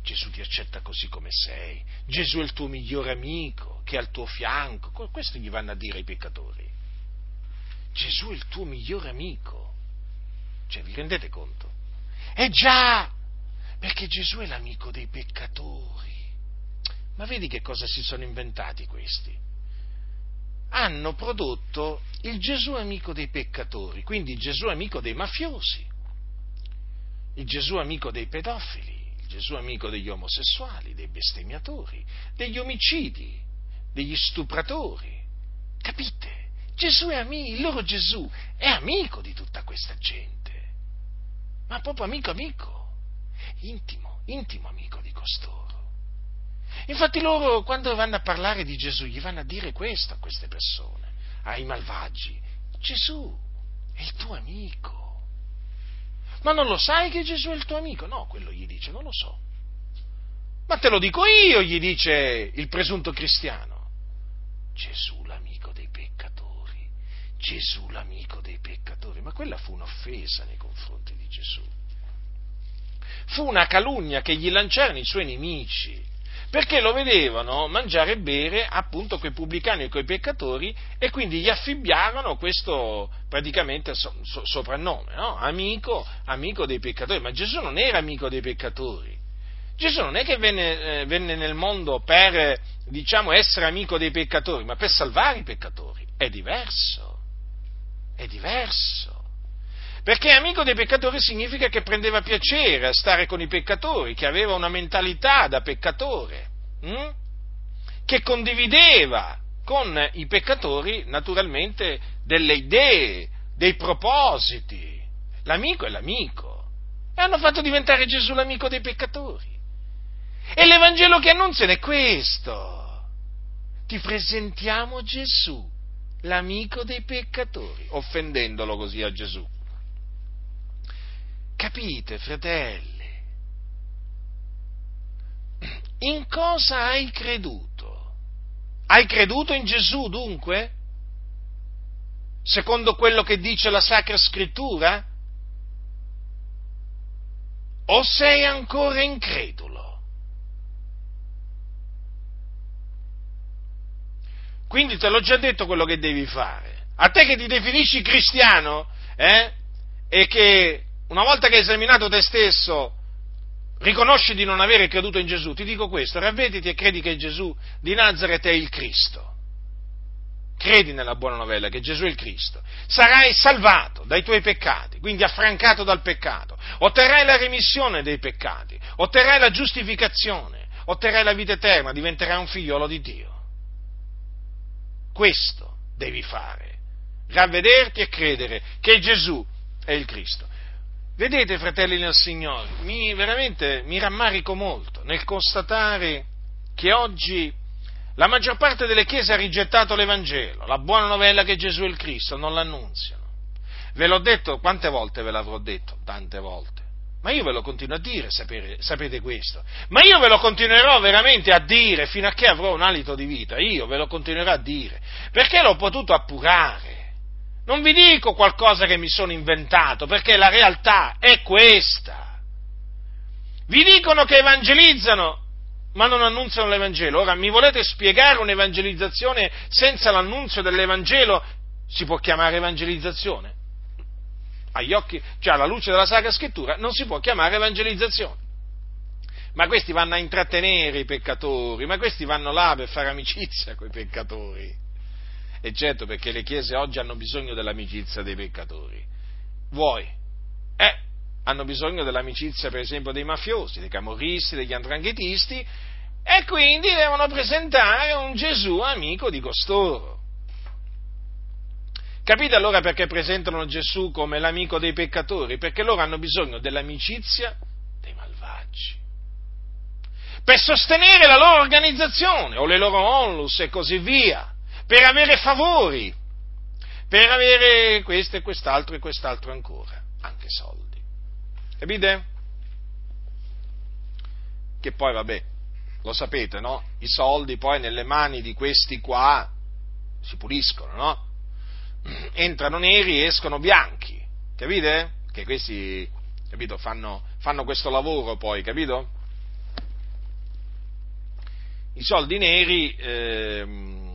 Gesù ti accetta così come sei, Gesù è il tuo migliore amico, che è al tuo fianco, questo gli vanno a dire ai peccatori. Gesù è il tuo migliore amico. Cioè, vi rendete conto? Eh già, perché Gesù è l'amico dei peccatori. Ma vedi che cosa si sono inventati questi? Hanno prodotto il Gesù amico dei peccatori, quindi il Gesù amico dei mafiosi, il Gesù amico dei pedofili, il Gesù amico degli omosessuali, dei bestemmiatori, degli omicidi, degli stupratori. Capite? Gesù è amico, il loro Gesù è amico di tutta questa gente, ma proprio amico amico, intimo, intimo amico di costoro. Infatti loro quando vanno a parlare di Gesù gli vanno a dire questo a queste persone, ai malvagi. Gesù è il tuo amico. Ma non lo sai che Gesù è il tuo amico? No, quello gli dice, non lo so. Ma te lo dico io, gli dice il presunto cristiano. Gesù Gesù l'amico dei peccatori, ma quella fu un'offesa nei confronti di Gesù. Fu una calunnia che gli lanciarono i suoi nemici perché lo vedevano mangiare e bere appunto coi pubblicani e coi peccatori e quindi gli affibbiarono questo praticamente so, so, soprannome, no? amico, amico dei peccatori, ma Gesù non era amico dei peccatori. Gesù non è che venne, eh, venne nel mondo per, diciamo, essere amico dei peccatori, ma per salvare i peccatori. È diverso. È diverso. Perché amico dei peccatori significa che prendeva piacere a stare con i peccatori, che aveva una mentalità da peccatore, hm? che condivideva con i peccatori naturalmente delle idee, dei propositi. L'amico è l'amico. E hanno fatto diventare Gesù l'amico dei peccatori. E l'Evangelo che annunziano è questo. Ti presentiamo Gesù, l'amico dei peccatori, offendendolo così a Gesù. Capite, fratelli? In cosa hai creduto? Hai creduto in Gesù dunque? Secondo quello che dice la Sacra Scrittura? O sei ancora incredulo? Quindi te l'ho già detto quello che devi fare. A te che ti definisci cristiano, eh? E che una volta che hai esaminato te stesso, riconosci di non avere creduto in Gesù, ti dico questo, ravvediti e credi che Gesù di Nazareth è il Cristo. Credi nella buona novella che Gesù è il Cristo. Sarai salvato dai tuoi peccati, quindi affrancato dal peccato. Otterrai la remissione dei peccati, otterrai la giustificazione, otterrai la vita eterna, diventerai un figliolo di Dio. Questo devi fare. Ravvederti e credere che Gesù è il Cristo. Vedete, fratelli nel Signore, mi, veramente mi rammarico molto nel constatare che oggi la maggior parte delle chiese ha rigettato l'Evangelo, la buona novella che Gesù è il Cristo, non l'annunziano. Ve l'ho detto, quante volte ve l'avrò detto? Tante volte. Ma io ve lo continuo a dire, sapere, sapete questo. Ma io ve lo continuerò veramente a dire fino a che avrò un alito di vita. Io ve lo continuerò a dire. Perché l'ho potuto appurare. Non vi dico qualcosa che mi sono inventato, perché la realtà è questa. Vi dicono che evangelizzano, ma non annunziano l'Evangelo. Ora, mi volete spiegare un'evangelizzazione senza l'annunzio dell'Evangelo? Si può chiamare evangelizzazione? Agli occhi, cioè alla luce della Sacra Scrittura, non si può chiamare evangelizzazione. Ma questi vanno a intrattenere i peccatori, ma questi vanno là per fare amicizia con i peccatori. E certo perché le chiese oggi hanno bisogno dell'amicizia dei peccatori. Vuoi? Eh, hanno bisogno dell'amicizia per esempio dei mafiosi, dei camorristi, degli andranghetisti e quindi devono presentare un Gesù amico di costoro. Capite allora perché presentano Gesù come l'amico dei peccatori? Perché loro hanno bisogno dell'amicizia dei malvagi. Per sostenere la loro organizzazione o le loro onlus e così via per avere favori, per avere questo e quest'altro e quest'altro ancora, anche soldi. Capite? Che poi, vabbè, lo sapete, no? I soldi poi nelle mani di questi qua si puliscono, no? Entrano neri e escono bianchi, capite? Che questi, capito, fanno, fanno questo lavoro poi, capito? i soldi neri eh,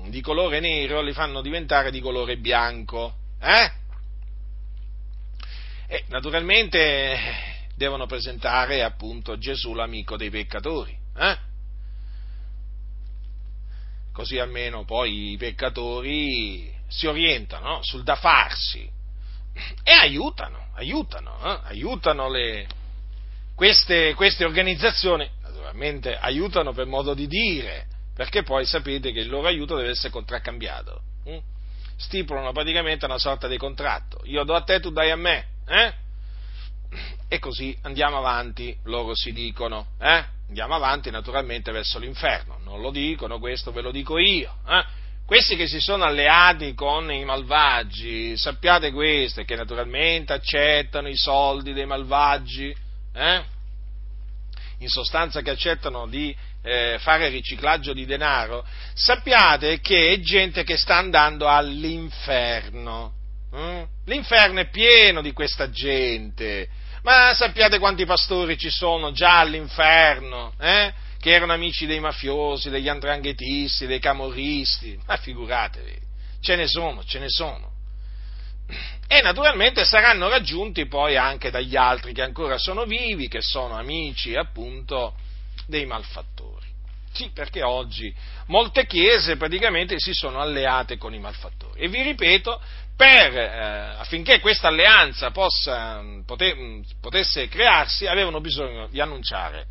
di colore nero li fanno diventare di colore bianco. Eh? E naturalmente devono presentare appunto Gesù l'amico dei peccatori. Eh? Così almeno poi i peccatori si orientano sul da farsi e aiutano, aiutano, eh? aiutano le, queste, queste organizzazioni, naturalmente aiutano per modo di dire, perché poi sapete che il loro aiuto deve essere contraccambiato. Hm? Stipulano praticamente una sorta di contratto. Io do a te, tu dai a me. Eh? E così andiamo avanti, loro si dicono. Eh? Andiamo avanti naturalmente verso l'inferno. Non lo dicono, questo ve lo dico io. Eh? Questi che si sono alleati con i malvagi, sappiate questo, che naturalmente accettano i soldi dei malvagi, eh? in sostanza che accettano di eh, fare riciclaggio di denaro, sappiate che è gente che sta andando all'inferno. Mm? L'inferno è pieno di questa gente. Ma sappiate quanti pastori ci sono già all'inferno, eh? Che erano amici dei mafiosi, degli andranghetisti, dei camorristi? Ma figuratevi, ce ne sono, ce ne sono e naturalmente saranno raggiunti poi anche dagli altri che ancora sono vivi, che sono amici appunto dei malfattori. Sì, perché oggi molte chiese praticamente si sono alleate con i malfattori. E vi ripeto, per, eh, affinché questa alleanza possa, pote, potesse crearsi, avevano bisogno di annunciare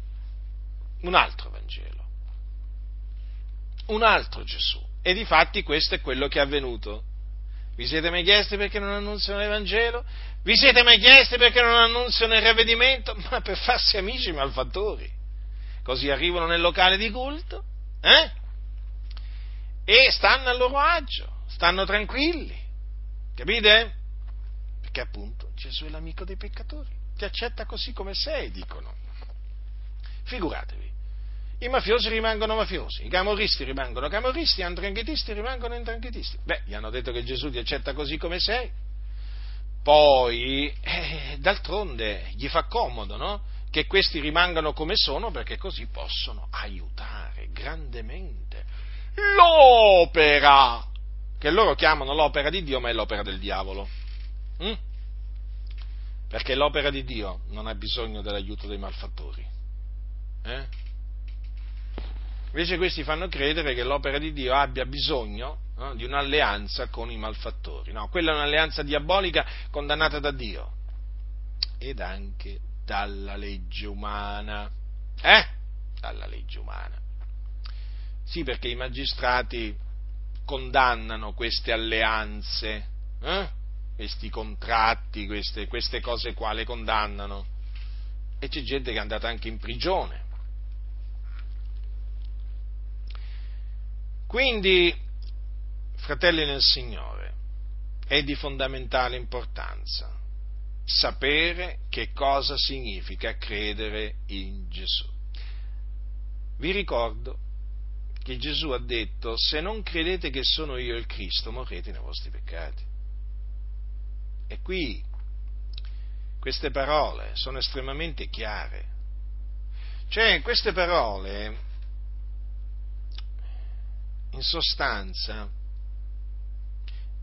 un altro Vangelo, un altro Gesù. E di fatti questo è quello che è avvenuto. Vi siete mai chiesti perché non annunziano l'Evangelo? Vi siete mai chiesti perché non annunziano il ravvedimento? Ma per farsi amici malfattori. Così arrivano nel locale di culto, eh? E stanno a loro agio, stanno tranquilli. Capite? Perché appunto Gesù è l'amico dei peccatori, ti accetta così come sei, dicono. Figuratevi. I mafiosi rimangono mafiosi, i camorristi rimangono camorristi, gli andranghetisti rimangono andranghetisti. Beh, gli hanno detto che Gesù ti accetta così come sei. Poi, eh, d'altronde, gli fa comodo, no? Che questi rimangano come sono perché così possono aiutare grandemente l'opera, che loro chiamano l'opera di Dio, ma è l'opera del diavolo. Mm? Perché l'opera di Dio non ha bisogno dell'aiuto dei malfattori. Eh? Invece questi fanno credere che l'opera di Dio abbia bisogno no, di un'alleanza con i malfattori. No, quella è un'alleanza diabolica condannata da Dio ed anche dalla legge umana. Eh? Dalla legge umana. Sì, perché i magistrati condannano queste alleanze, eh? questi contratti, queste, queste cose qua le condannano. E c'è gente che è andata anche in prigione Quindi, fratelli nel Signore, è di fondamentale importanza sapere che cosa significa credere in Gesù. Vi ricordo che Gesù ha detto, se non credete che sono io il Cristo, morrete nei vostri peccati. E qui queste parole sono estremamente chiare. Cioè, queste parole in sostanza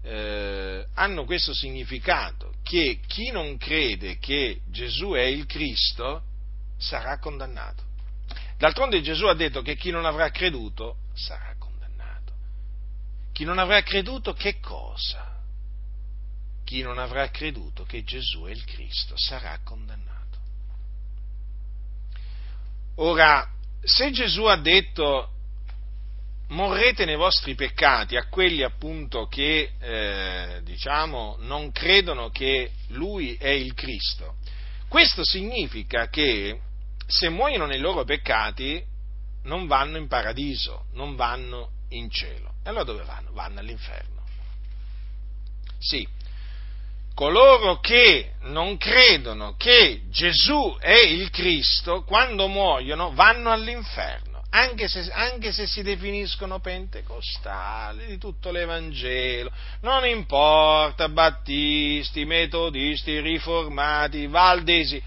eh, hanno questo significato, che chi non crede che Gesù è il Cristo sarà condannato. D'altronde Gesù ha detto che chi non avrà creduto sarà condannato. Chi non avrà creduto che cosa? Chi non avrà creduto che Gesù è il Cristo sarà condannato. Ora, se Gesù ha detto morrete nei vostri peccati a quelli appunto che eh, diciamo non credono che lui è il Cristo. Questo significa che se muoiono nei loro peccati non vanno in paradiso, non vanno in cielo. E allora dove vanno? Vanno all'inferno. Sì, coloro che non credono che Gesù è il Cristo, quando muoiono vanno all'inferno anche se, anche se, si definiscono pentecostali di tutto l'Evangelo, non importa, battisti, metodisti, riformati, valdesi,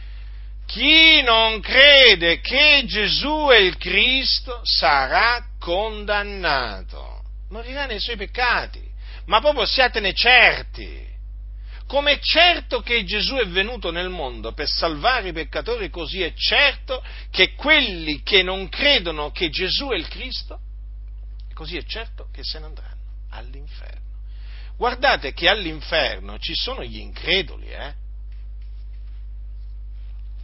chi non crede che Gesù è il Cristo sarà condannato, morirà nei suoi peccati, ma proprio siatene certi. Come certo che Gesù è venuto nel mondo per salvare i peccatori, così è certo che quelli che non credono che Gesù è il Cristo, così è certo che se ne andranno all'inferno. Guardate che all'inferno ci sono gli increduli, eh?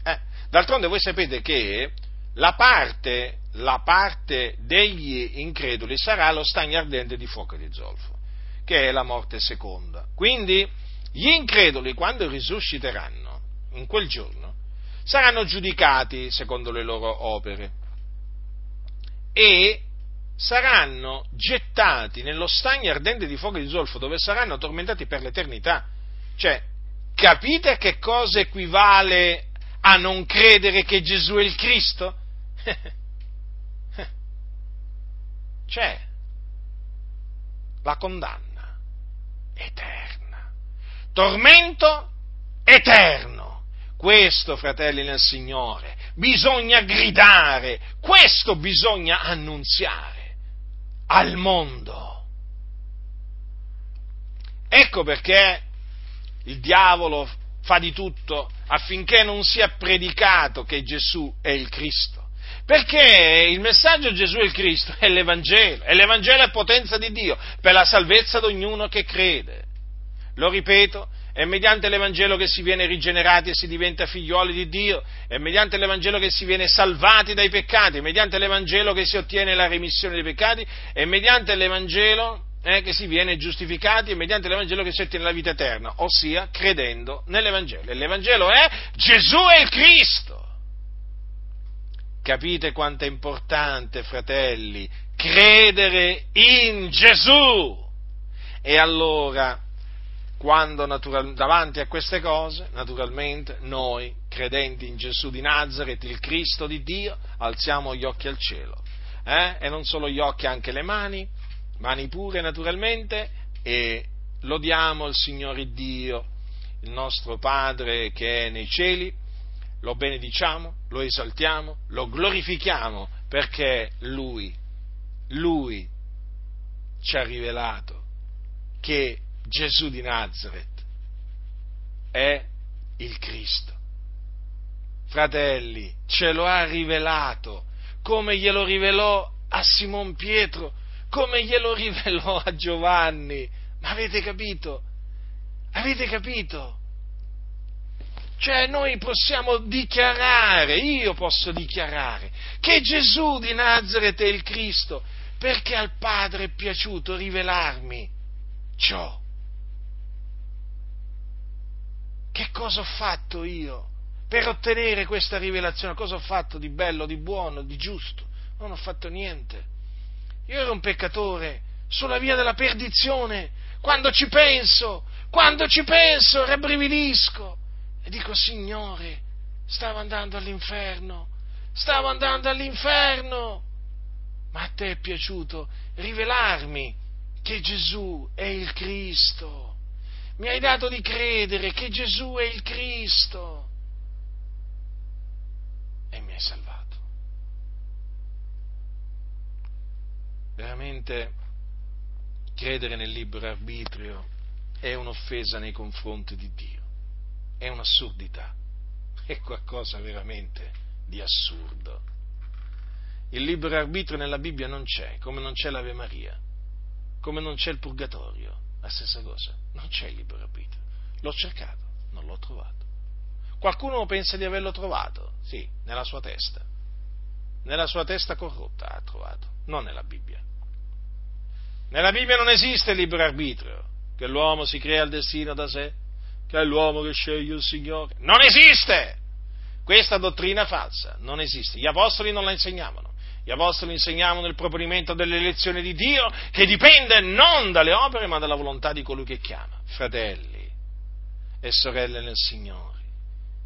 eh d'altronde voi sapete che la parte, la parte degli increduli sarà lo stagno ardente di fuoco di zolfo, che è la morte seconda. Quindi gli increduli, quando risusciteranno in quel giorno, saranno giudicati secondo le loro opere e saranno gettati nello stagno ardente di fuoco e di zolfo dove saranno tormentati per l'eternità. Cioè, capite a che cosa equivale a non credere che Gesù è il Cristo? C'è la condanna eterna, tormento eterno. Questo, fratelli nel Signore, bisogna gridare, questo bisogna annunziare al mondo. Ecco perché il diavolo fa di tutto affinché non sia predicato che Gesù è il Cristo. Perché il messaggio Gesù è il Cristo è l'Evangelo, e l'Evangelo è potenza di Dio per la salvezza di ognuno che crede. Lo ripeto, è mediante l'Evangelo che si viene rigenerati e si diventa figlioli di Dio, è mediante l'Evangelo che si viene salvati dai peccati, è mediante l'Evangelo che si ottiene la remissione dei peccati, è mediante l'Evangelo eh, che si viene giustificati e mediante l'Evangelo che si ottiene la vita eterna, ossia credendo nell'Evangelo. E l'Evangelo è Gesù è il Cristo. Capite quanto è importante, fratelli, credere in Gesù. E allora, quando natural, davanti a queste cose, naturalmente, noi, credenti in Gesù di Nazareth, il Cristo di Dio, alziamo gli occhi al cielo. Eh? E non solo gli occhi, anche le mani, mani pure naturalmente, e lodiamo il Signore Dio, il nostro Padre che è nei cieli, lo benediciamo, lo esaltiamo, lo glorifichiamo perché Lui, Lui ci ha rivelato che Gesù di Nazareth è il Cristo. Fratelli, ce lo ha rivelato come glielo rivelò a Simon Pietro come glielo rivelò a Giovanni. Ma avete capito? Avete capito? Cioè noi possiamo dichiarare, io posso dichiarare, che Gesù di Nazareth è il Cristo, perché al Padre è piaciuto rivelarmi ciò. Che cosa ho fatto io per ottenere questa rivelazione? Cosa ho fatto di bello, di buono, di giusto? Non ho fatto niente. Io ero un peccatore sulla via della perdizione. Quando ci penso, quando ci penso, rabbrividisco e dico, Signore, stavo andando all'inferno, stavo andando all'inferno. Ma a te è piaciuto rivelarmi che Gesù è il Cristo. Mi hai dato di credere che Gesù è il Cristo. E mi hai salvato. veramente credere nel libero arbitrio è un'offesa nei confronti di Dio, è un'assurdità, è qualcosa veramente di assurdo. Il libero arbitrio nella Bibbia non c'è, come non c'è l'Ave Maria, come non c'è il purgatorio, la stessa cosa, non c'è il libero arbitrio. L'ho cercato, non l'ho trovato. Qualcuno pensa di averlo trovato, sì, nella sua testa, nella sua testa corrotta ha trovato, non nella Bibbia. Nella Bibbia non esiste il libero arbitrio, che l'uomo si crea il destino da sé, che è l'uomo che sceglie il Signore. Non esiste! Questa dottrina falsa non esiste. Gli apostoli non la insegnavano. Gli apostoli insegnavano il proponimento dell'elezione di Dio che dipende non dalle opere ma dalla volontà di colui che chiama. Fratelli e sorelle nel Signore,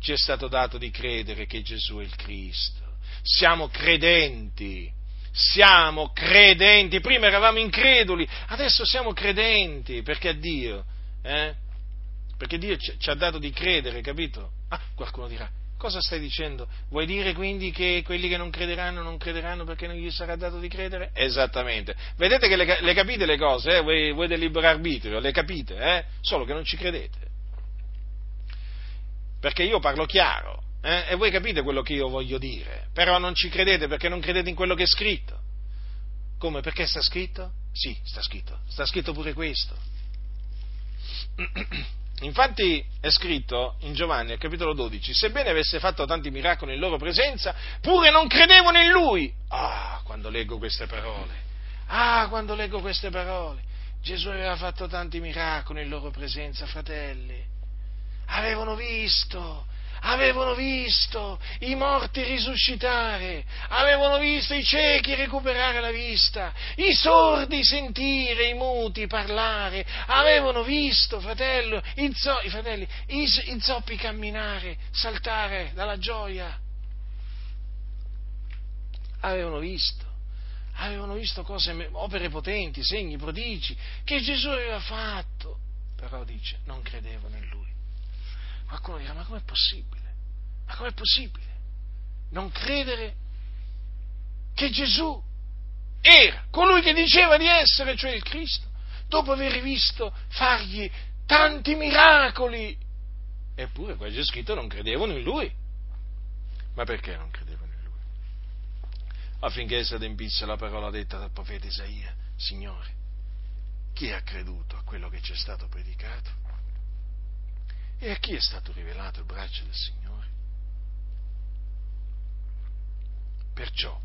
ci è stato dato di credere che Gesù è il Cristo. Siamo credenti siamo credenti, prima eravamo increduli, adesso siamo credenti, perché Dio, eh? perché Dio ci ha dato di credere, capito? Ah, qualcuno dirà, Cosa stai dicendo? Vuoi dire quindi che quelli che non crederanno non crederanno perché non gli sarà dato di credere? Esattamente. Vedete che le, le capite le cose, eh? voi, voi, del libero arbitrio, le capite, eh? solo che non ci credete. Perché io parlo chiaro eh? e voi capite quello che io voglio dire, però non ci credete perché non credete in quello che è scritto. Come? Perché sta scritto? Sì, sta scritto. Sta scritto pure questo. Infatti è scritto in Giovanni, al capitolo 12, sebbene avesse fatto tanti miracoli in loro presenza, pure non credevano in lui. Ah, quando leggo queste parole. Ah, quando leggo queste parole. Gesù aveva fatto tanti miracoli in loro presenza, fratelli. Avevano visto, avevano visto i morti risuscitare, avevano visto i ciechi recuperare la vista, i sordi sentire, i muti parlare, avevano visto, fratello, i, zo- i fratelli, i, i zoppi camminare, saltare dalla gioia. Avevano visto avevano visto cose, opere potenti, segni, prodigi, che Gesù aveva fatto, però dice, non credevano in lui. Qualcuno dirà, ma com'è possibile? Ma com'è possibile non credere che Gesù era colui che diceva di essere, cioè il Cristo, dopo aver visto fargli tanti miracoli? Eppure qua c'è scritto non credevano in lui. Ma perché non credevano in lui? Affinché si adempisse la parola detta dal profeta Isaia, Signore, chi ha creduto a quello che ci è stato predicato? E a chi è stato rivelato il braccio del Signore? Perciò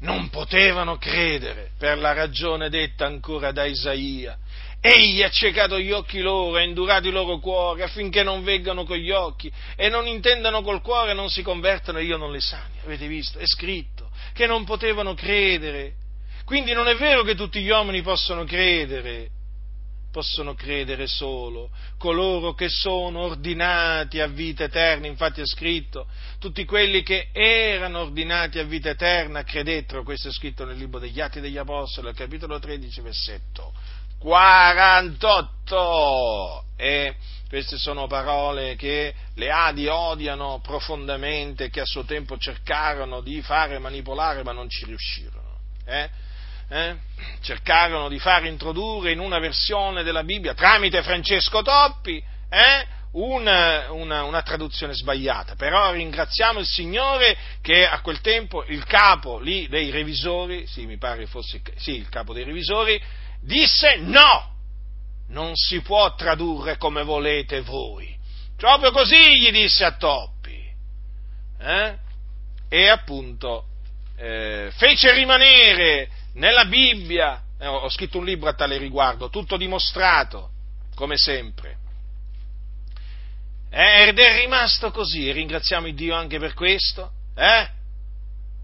non potevano credere per la ragione detta ancora da Isaia. Egli ha ciecato gli occhi loro, ha indurato i loro cuori affinché non veggano con gli occhi e non intendano col cuore e non si convertano e io non le sani. Avete visto? È scritto che non potevano credere. Quindi non è vero che tutti gli uomini possono credere, possono credere solo coloro che sono ordinati a vita eterna, infatti è scritto, tutti quelli che erano ordinati a vita eterna credettero, questo è scritto nel libro degli Atti degli Apostoli, capitolo 13, versetto 48. E queste sono parole che le Adi odiano profondamente, che a suo tempo cercarono di fare manipolare, ma non ci riuscirono. Eh? Eh, cercarono di far introdurre in una versione della Bibbia tramite Francesco Toppi eh, una, una, una, traduzione sbagliata. Però ringraziamo il Signore che a quel tempo il capo dei revisori, sì, mi pare fosse sì, il capo dei revisori, disse no, non si può tradurre come volete voi. Proprio così gli disse a Toppi. Eh? E appunto eh, fece rimanere nella Bibbia, eh, ho scritto un libro a tale riguardo, tutto dimostrato, come sempre. Eh, ed è rimasto così, e ringraziamo Dio anche per questo, eh?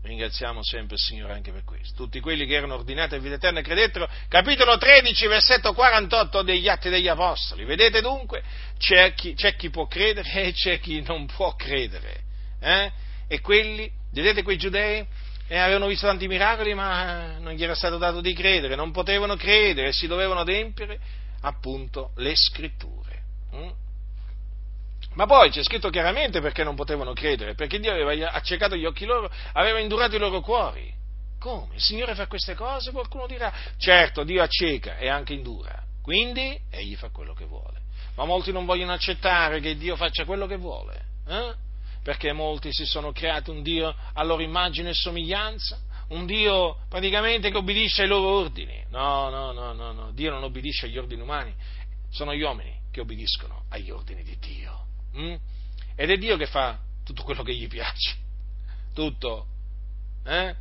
Ringraziamo sempre il Signore anche per questo. Tutti quelli che erano ordinati a vita eterna credettero, capitolo 13, versetto 48 degli Atti degli Apostoli. Vedete dunque, c'è chi, c'è chi può credere e c'è chi non può credere. Eh? E quelli, vedete quei giudei? E avevano visto tanti miracoli, ma non gli era stato dato di credere, non potevano credere, si dovevano adempiere appunto le scritture. Mm? Ma poi c'è scritto chiaramente perché non potevano credere, perché Dio aveva accecato gli occhi loro, aveva indurato i loro cuori. Come? Il Signore fa queste cose? Qualcuno dirà, certo, Dio acceca e anche indura, quindi egli fa quello che vuole. Ma molti non vogliono accettare che Dio faccia quello che vuole. Eh? Perché molti si sono creati un Dio a loro immagine e somiglianza, un Dio praticamente che obbedisce ai loro ordini. No, no, no, no, no, Dio non obbedisce agli ordini umani, sono gli uomini che obbediscono agli ordini di Dio. Mm? Ed è Dio che fa tutto quello che gli piace, tutto. Eh?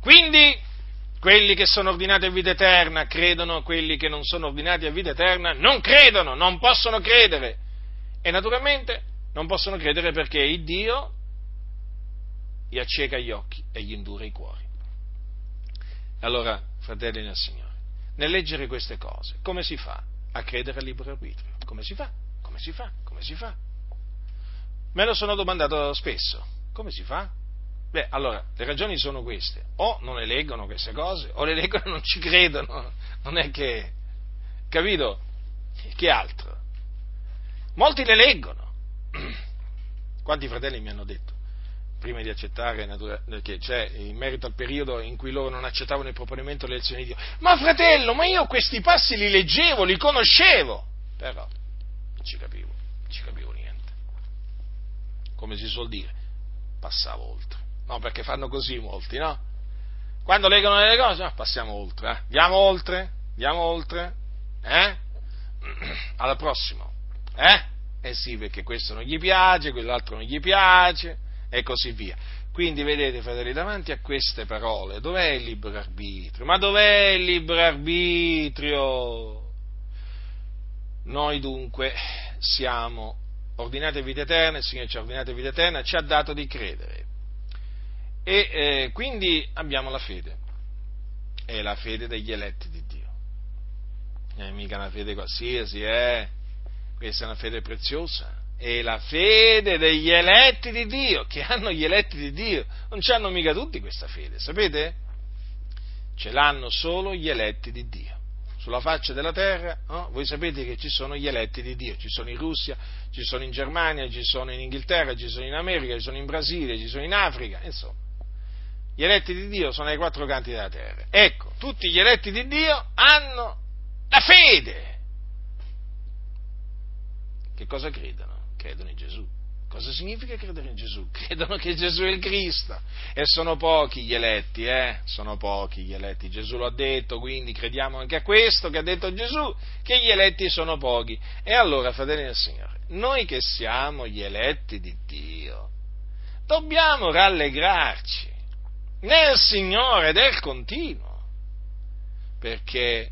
Quindi quelli che sono ordinati a vita eterna credono, quelli che non sono ordinati a vita eterna non credono, non possono credere. E naturalmente non possono credere perché il Dio gli acceca gli occhi e gli indura i cuori. Allora, fratelli nel Signore, nel leggere queste cose, come si fa a credere al libero arbitrio? Come si fa? Come si fa? Come si fa? Me lo sono domandato spesso. Come si fa? Beh, allora, le ragioni sono queste. O non le leggono queste cose, o le leggono e non ci credono. Non è che... Capito? Che altro? Molti le leggono, Quanti fratelli mi hanno detto, prima di accettare, che c'è in merito al periodo in cui loro non accettavano il proponimento delle lezioni di Dio, ma fratello, ma io questi passi li leggevo, li conoscevo, però non ci capivo, non ci capivo niente. Come si suol dire, passavo oltre. No, perché fanno così molti, no? Quando leggono delle cose, no, passiamo oltre, eh? andiamo oltre, andiamo oltre, eh? Alla prossima, eh? Eh sì, perché questo non gli piace, quell'altro non gli piace, e così via. Quindi vedete, fratelli, davanti a queste parole, dov'è il libero arbitrio? Ma dov'è il libero arbitrio? Noi dunque siamo ordinati a vita eterna, il Signore ci ha ordinati a vita eterna, ci ha dato di credere. E eh, quindi abbiamo la fede, è la fede degli eletti di Dio. Non è mica una fede qualsiasi, eh? Questa è una fede preziosa, è la fede degli eletti di Dio, che hanno gli eletti di Dio. Non ci hanno mica tutti questa fede, sapete? Ce l'hanno solo gli eletti di Dio. Sulla faccia della terra, no? voi sapete che ci sono gli eletti di Dio, ci sono in Russia, ci sono in Germania, ci sono in Inghilterra, ci sono in America, ci sono in Brasile, ci sono in Africa, insomma. Gli eletti di Dio sono ai quattro canti della terra. Ecco, tutti gli eletti di Dio hanno la fede. Che cosa credono? Credono in Gesù. Cosa significa credere in Gesù? Credono che Gesù è il Cristo. E sono pochi gli eletti, eh? Sono pochi gli eletti. Gesù lo ha detto, quindi crediamo anche a questo che ha detto Gesù, che gli eletti sono pochi. E allora, fratelli del Signore, noi che siamo gli eletti di Dio, dobbiamo rallegrarci nel Signore del continuo, perché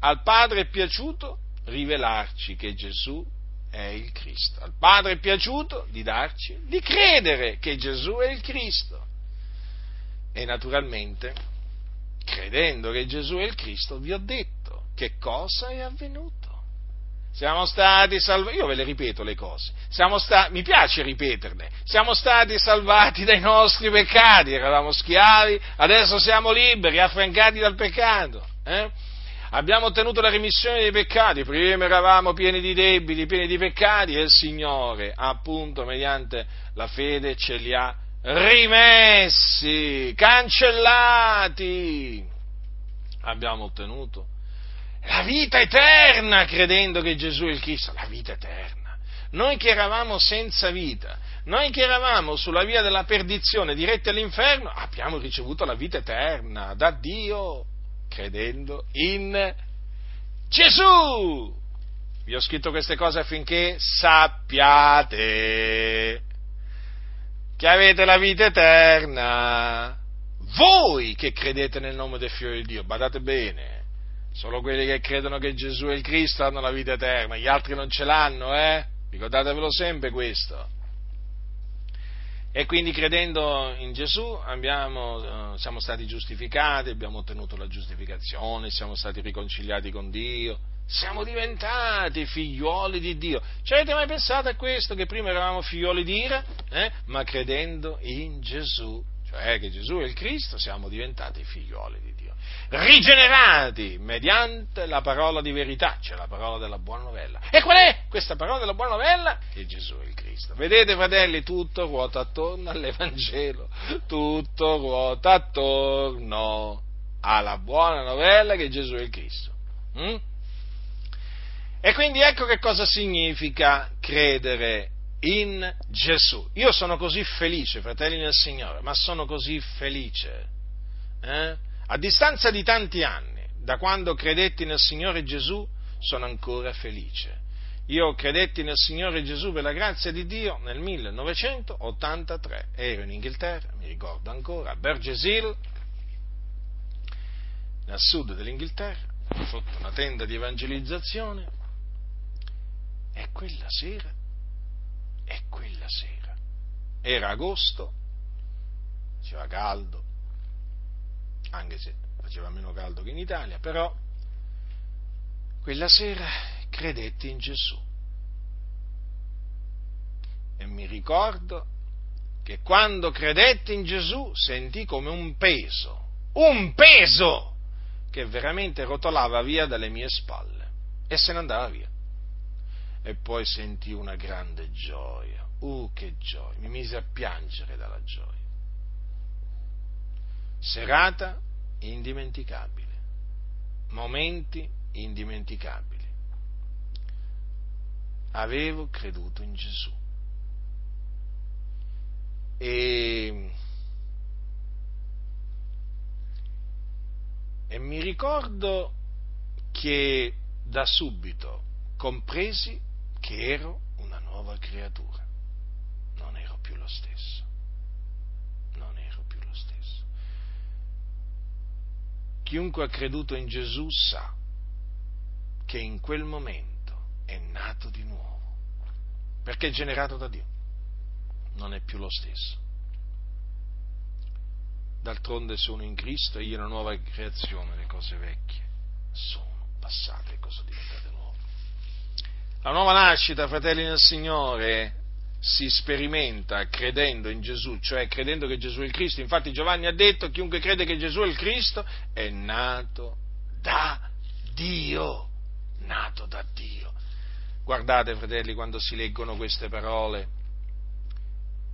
al Padre è piaciuto rivelarci che Gesù è il Cristo. Al Padre è piaciuto di darci di credere che Gesù è il Cristo. E naturalmente, credendo che Gesù è il Cristo, vi ho detto che cosa è avvenuto. Siamo stati salvati, io ve le ripeto le cose, sta, mi piace ripeterle, siamo stati salvati dai nostri peccati, eravamo schiavi, adesso siamo liberi, affrancati dal peccato. Eh? Abbiamo ottenuto la remissione dei peccati, prima eravamo pieni di debiti, pieni di peccati e il Signore, appunto, mediante la fede ce li ha rimessi, cancellati. Abbiamo ottenuto la vita eterna credendo che Gesù è il Cristo, la vita eterna. Noi che eravamo senza vita, noi che eravamo sulla via della perdizione, diretti all'inferno, abbiamo ricevuto la vita eterna da Dio, credendo in Gesù. Vi ho scritto queste cose affinché sappiate che avete la vita eterna. Voi che credete nel nome del Figlio di Dio, badate bene Solo quelli che credono che Gesù è il Cristo hanno la vita eterna, gli altri non ce l'hanno, eh? Ricordatevelo sempre questo. E quindi credendo in Gesù abbiamo, eh, siamo stati giustificati, abbiamo ottenuto la giustificazione, siamo stati riconciliati con Dio, siamo diventati figlioli di Dio. Ci avete mai pensato a questo? Che prima eravamo figlioli di ira, eh? ma credendo in Gesù, cioè che Gesù è il Cristo, siamo diventati figlioli di Dio rigenerati mediante la parola di verità, cioè la parola della buona novella. E qual è questa parola della buona novella? Che Gesù è il Cristo. Vedete, fratelli, tutto ruota attorno all'Evangelo, tutto ruota attorno alla buona novella che Gesù è il Cristo. Mm? E quindi ecco che cosa significa credere in Gesù. Io sono così felice, fratelli del Signore, ma sono così felice. Eh? A distanza di tanti anni, da quando credetti nel Signore Gesù, sono ancora felice. Io credetti nel Signore Gesù per la grazia di Dio nel 1983, ero in Inghilterra, mi ricordo ancora, a Burgess Hill, nel sud dell'Inghilterra, sotto una tenda di evangelizzazione, e quella sera, e quella sera, era agosto, faceva caldo, anche se faceva meno caldo che in Italia, però quella sera credetti in Gesù. E mi ricordo che quando credetti in Gesù sentì come un peso, un peso che veramente rotolava via dalle mie spalle e se ne andava via. E poi sentì una grande gioia, uh che gioia, mi mise a piangere dalla gioia. Serata indimenticabile, momenti indimenticabili. Avevo creduto in Gesù. E, e mi ricordo che da subito compresi che ero una nuova creatura. Non ero più lo stesso. Non ero più lo stesso. Chiunque ha creduto in Gesù sa che in quel momento è nato di nuovo. Perché è generato da Dio. Non è più lo stesso. D'altronde sono in Cristo e io una nuova creazione, le cose vecchie sono passate, le cose diventate nuove. La nuova nascita, fratelli nel Signore, si sperimenta credendo in Gesù, cioè credendo che Gesù è il Cristo. Infatti Giovanni ha detto, chiunque crede che Gesù è il Cristo è nato da Dio, nato da Dio. Guardate, fratelli, quando si leggono queste parole,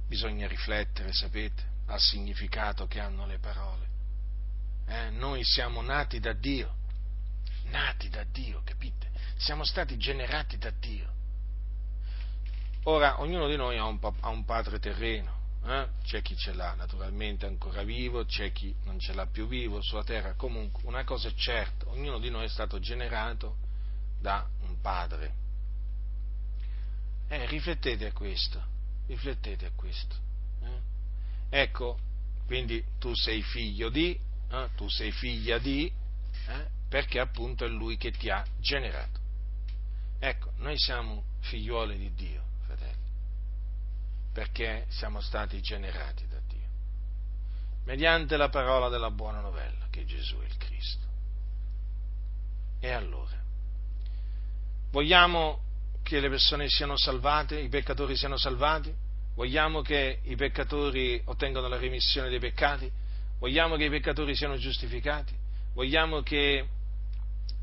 bisogna riflettere, sapete, al significato che hanno le parole. Eh, noi siamo nati da Dio, nati da Dio, capite? Siamo stati generati da Dio. Ora, ognuno di noi ha un, ha un padre terreno, eh? c'è chi ce l'ha naturalmente ancora vivo, c'è chi non ce l'ha più vivo sulla terra, comunque una cosa è certa, ognuno di noi è stato generato da un padre. Eh, riflettete a questo, riflettete a questo. Eh? Ecco, quindi tu sei figlio di, eh? tu sei figlia di, eh? perché appunto è lui che ti ha generato. Ecco, noi siamo figliuoli di Dio perché siamo stati generati da Dio, mediante la parola della buona novella che Gesù è il Cristo. E allora, vogliamo che le persone siano salvate, i peccatori siano salvati? Vogliamo che i peccatori ottengano la remissione dei peccati? Vogliamo che i peccatori siano giustificati? Vogliamo che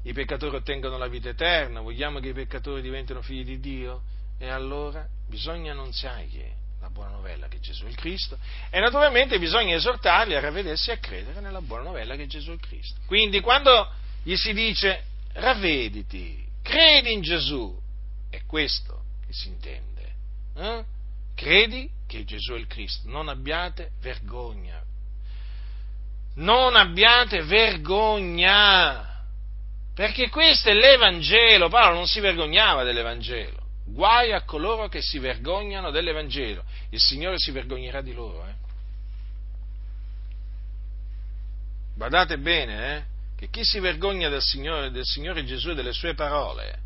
i peccatori ottengano la vita eterna? Vogliamo che i peccatori diventino figli di Dio? E allora bisogna annunziargli la buona novella che Gesù è il Cristo e naturalmente bisogna esortarli a ravvedersi e a credere nella buona novella che Gesù è il Cristo. Quindi quando gli si dice ravvediti, credi in Gesù, è questo che si intende. Eh? Credi che Gesù è il Cristo, non abbiate vergogna. Non abbiate vergogna, perché questo è l'Evangelo. Paolo non si vergognava dell'Evangelo. Guai a coloro che si vergognano dell'Evangelo. Il Signore si vergognerà di loro. Eh? Guardate bene, eh? che chi si vergogna del Signore, del Signore Gesù e delle sue parole,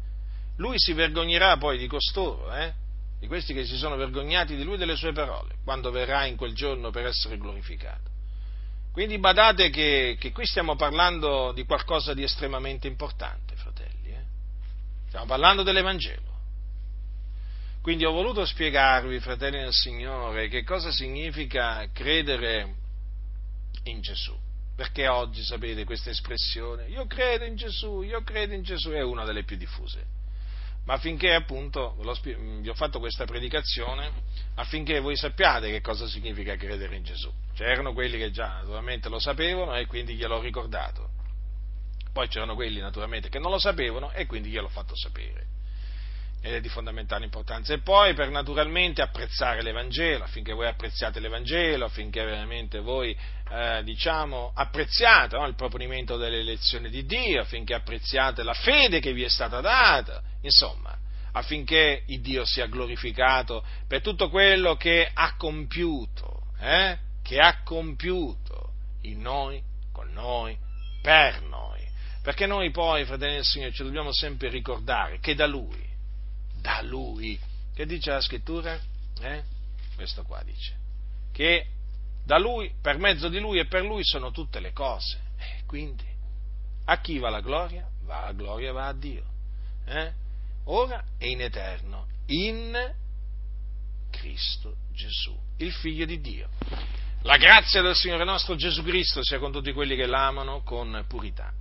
lui si vergognerà poi di costoro, eh? di questi che si sono vergognati di lui e delle sue parole, quando verrà in quel giorno per essere glorificato. Quindi badate che, che qui stiamo parlando di qualcosa di estremamente importante, fratelli. Eh? Stiamo parlando dell'Evangelo. Quindi ho voluto spiegarvi, fratelli del Signore, che cosa significa credere in Gesù. Perché oggi, sapete, questa espressione, io credo in Gesù, io credo in Gesù, è una delle più diffuse. Ma affinché appunto vi ho fatto questa predicazione, affinché voi sappiate che cosa significa credere in Gesù. C'erano quelli che già naturalmente lo sapevano e quindi gliel'ho ricordato. Poi c'erano quelli naturalmente che non lo sapevano e quindi gliel'ho fatto sapere ed è di fondamentale importanza. E poi per naturalmente apprezzare l'Evangelo, affinché voi apprezziate l'Evangelo, affinché veramente voi eh, diciamo apprezziate no, il proponimento delle lezioni di Dio, affinché apprezziate la fede che vi è stata data, insomma, affinché il Dio sia glorificato per tutto quello che ha compiuto, eh, che ha compiuto in noi, con noi, per noi. Perché noi poi, fratelli del Signore, ci dobbiamo sempre ricordare che da Lui, da Lui. Che dice la scrittura? Eh? Questo qua dice. Che da Lui, per mezzo di Lui e per Lui sono tutte le cose. Eh, quindi, a chi va la gloria? Va la gloria, va a Dio. Eh? Ora e in eterno, in Cristo Gesù, il Figlio di Dio. La grazia del Signore nostro Gesù Cristo sia con tutti quelli che l'amano con purità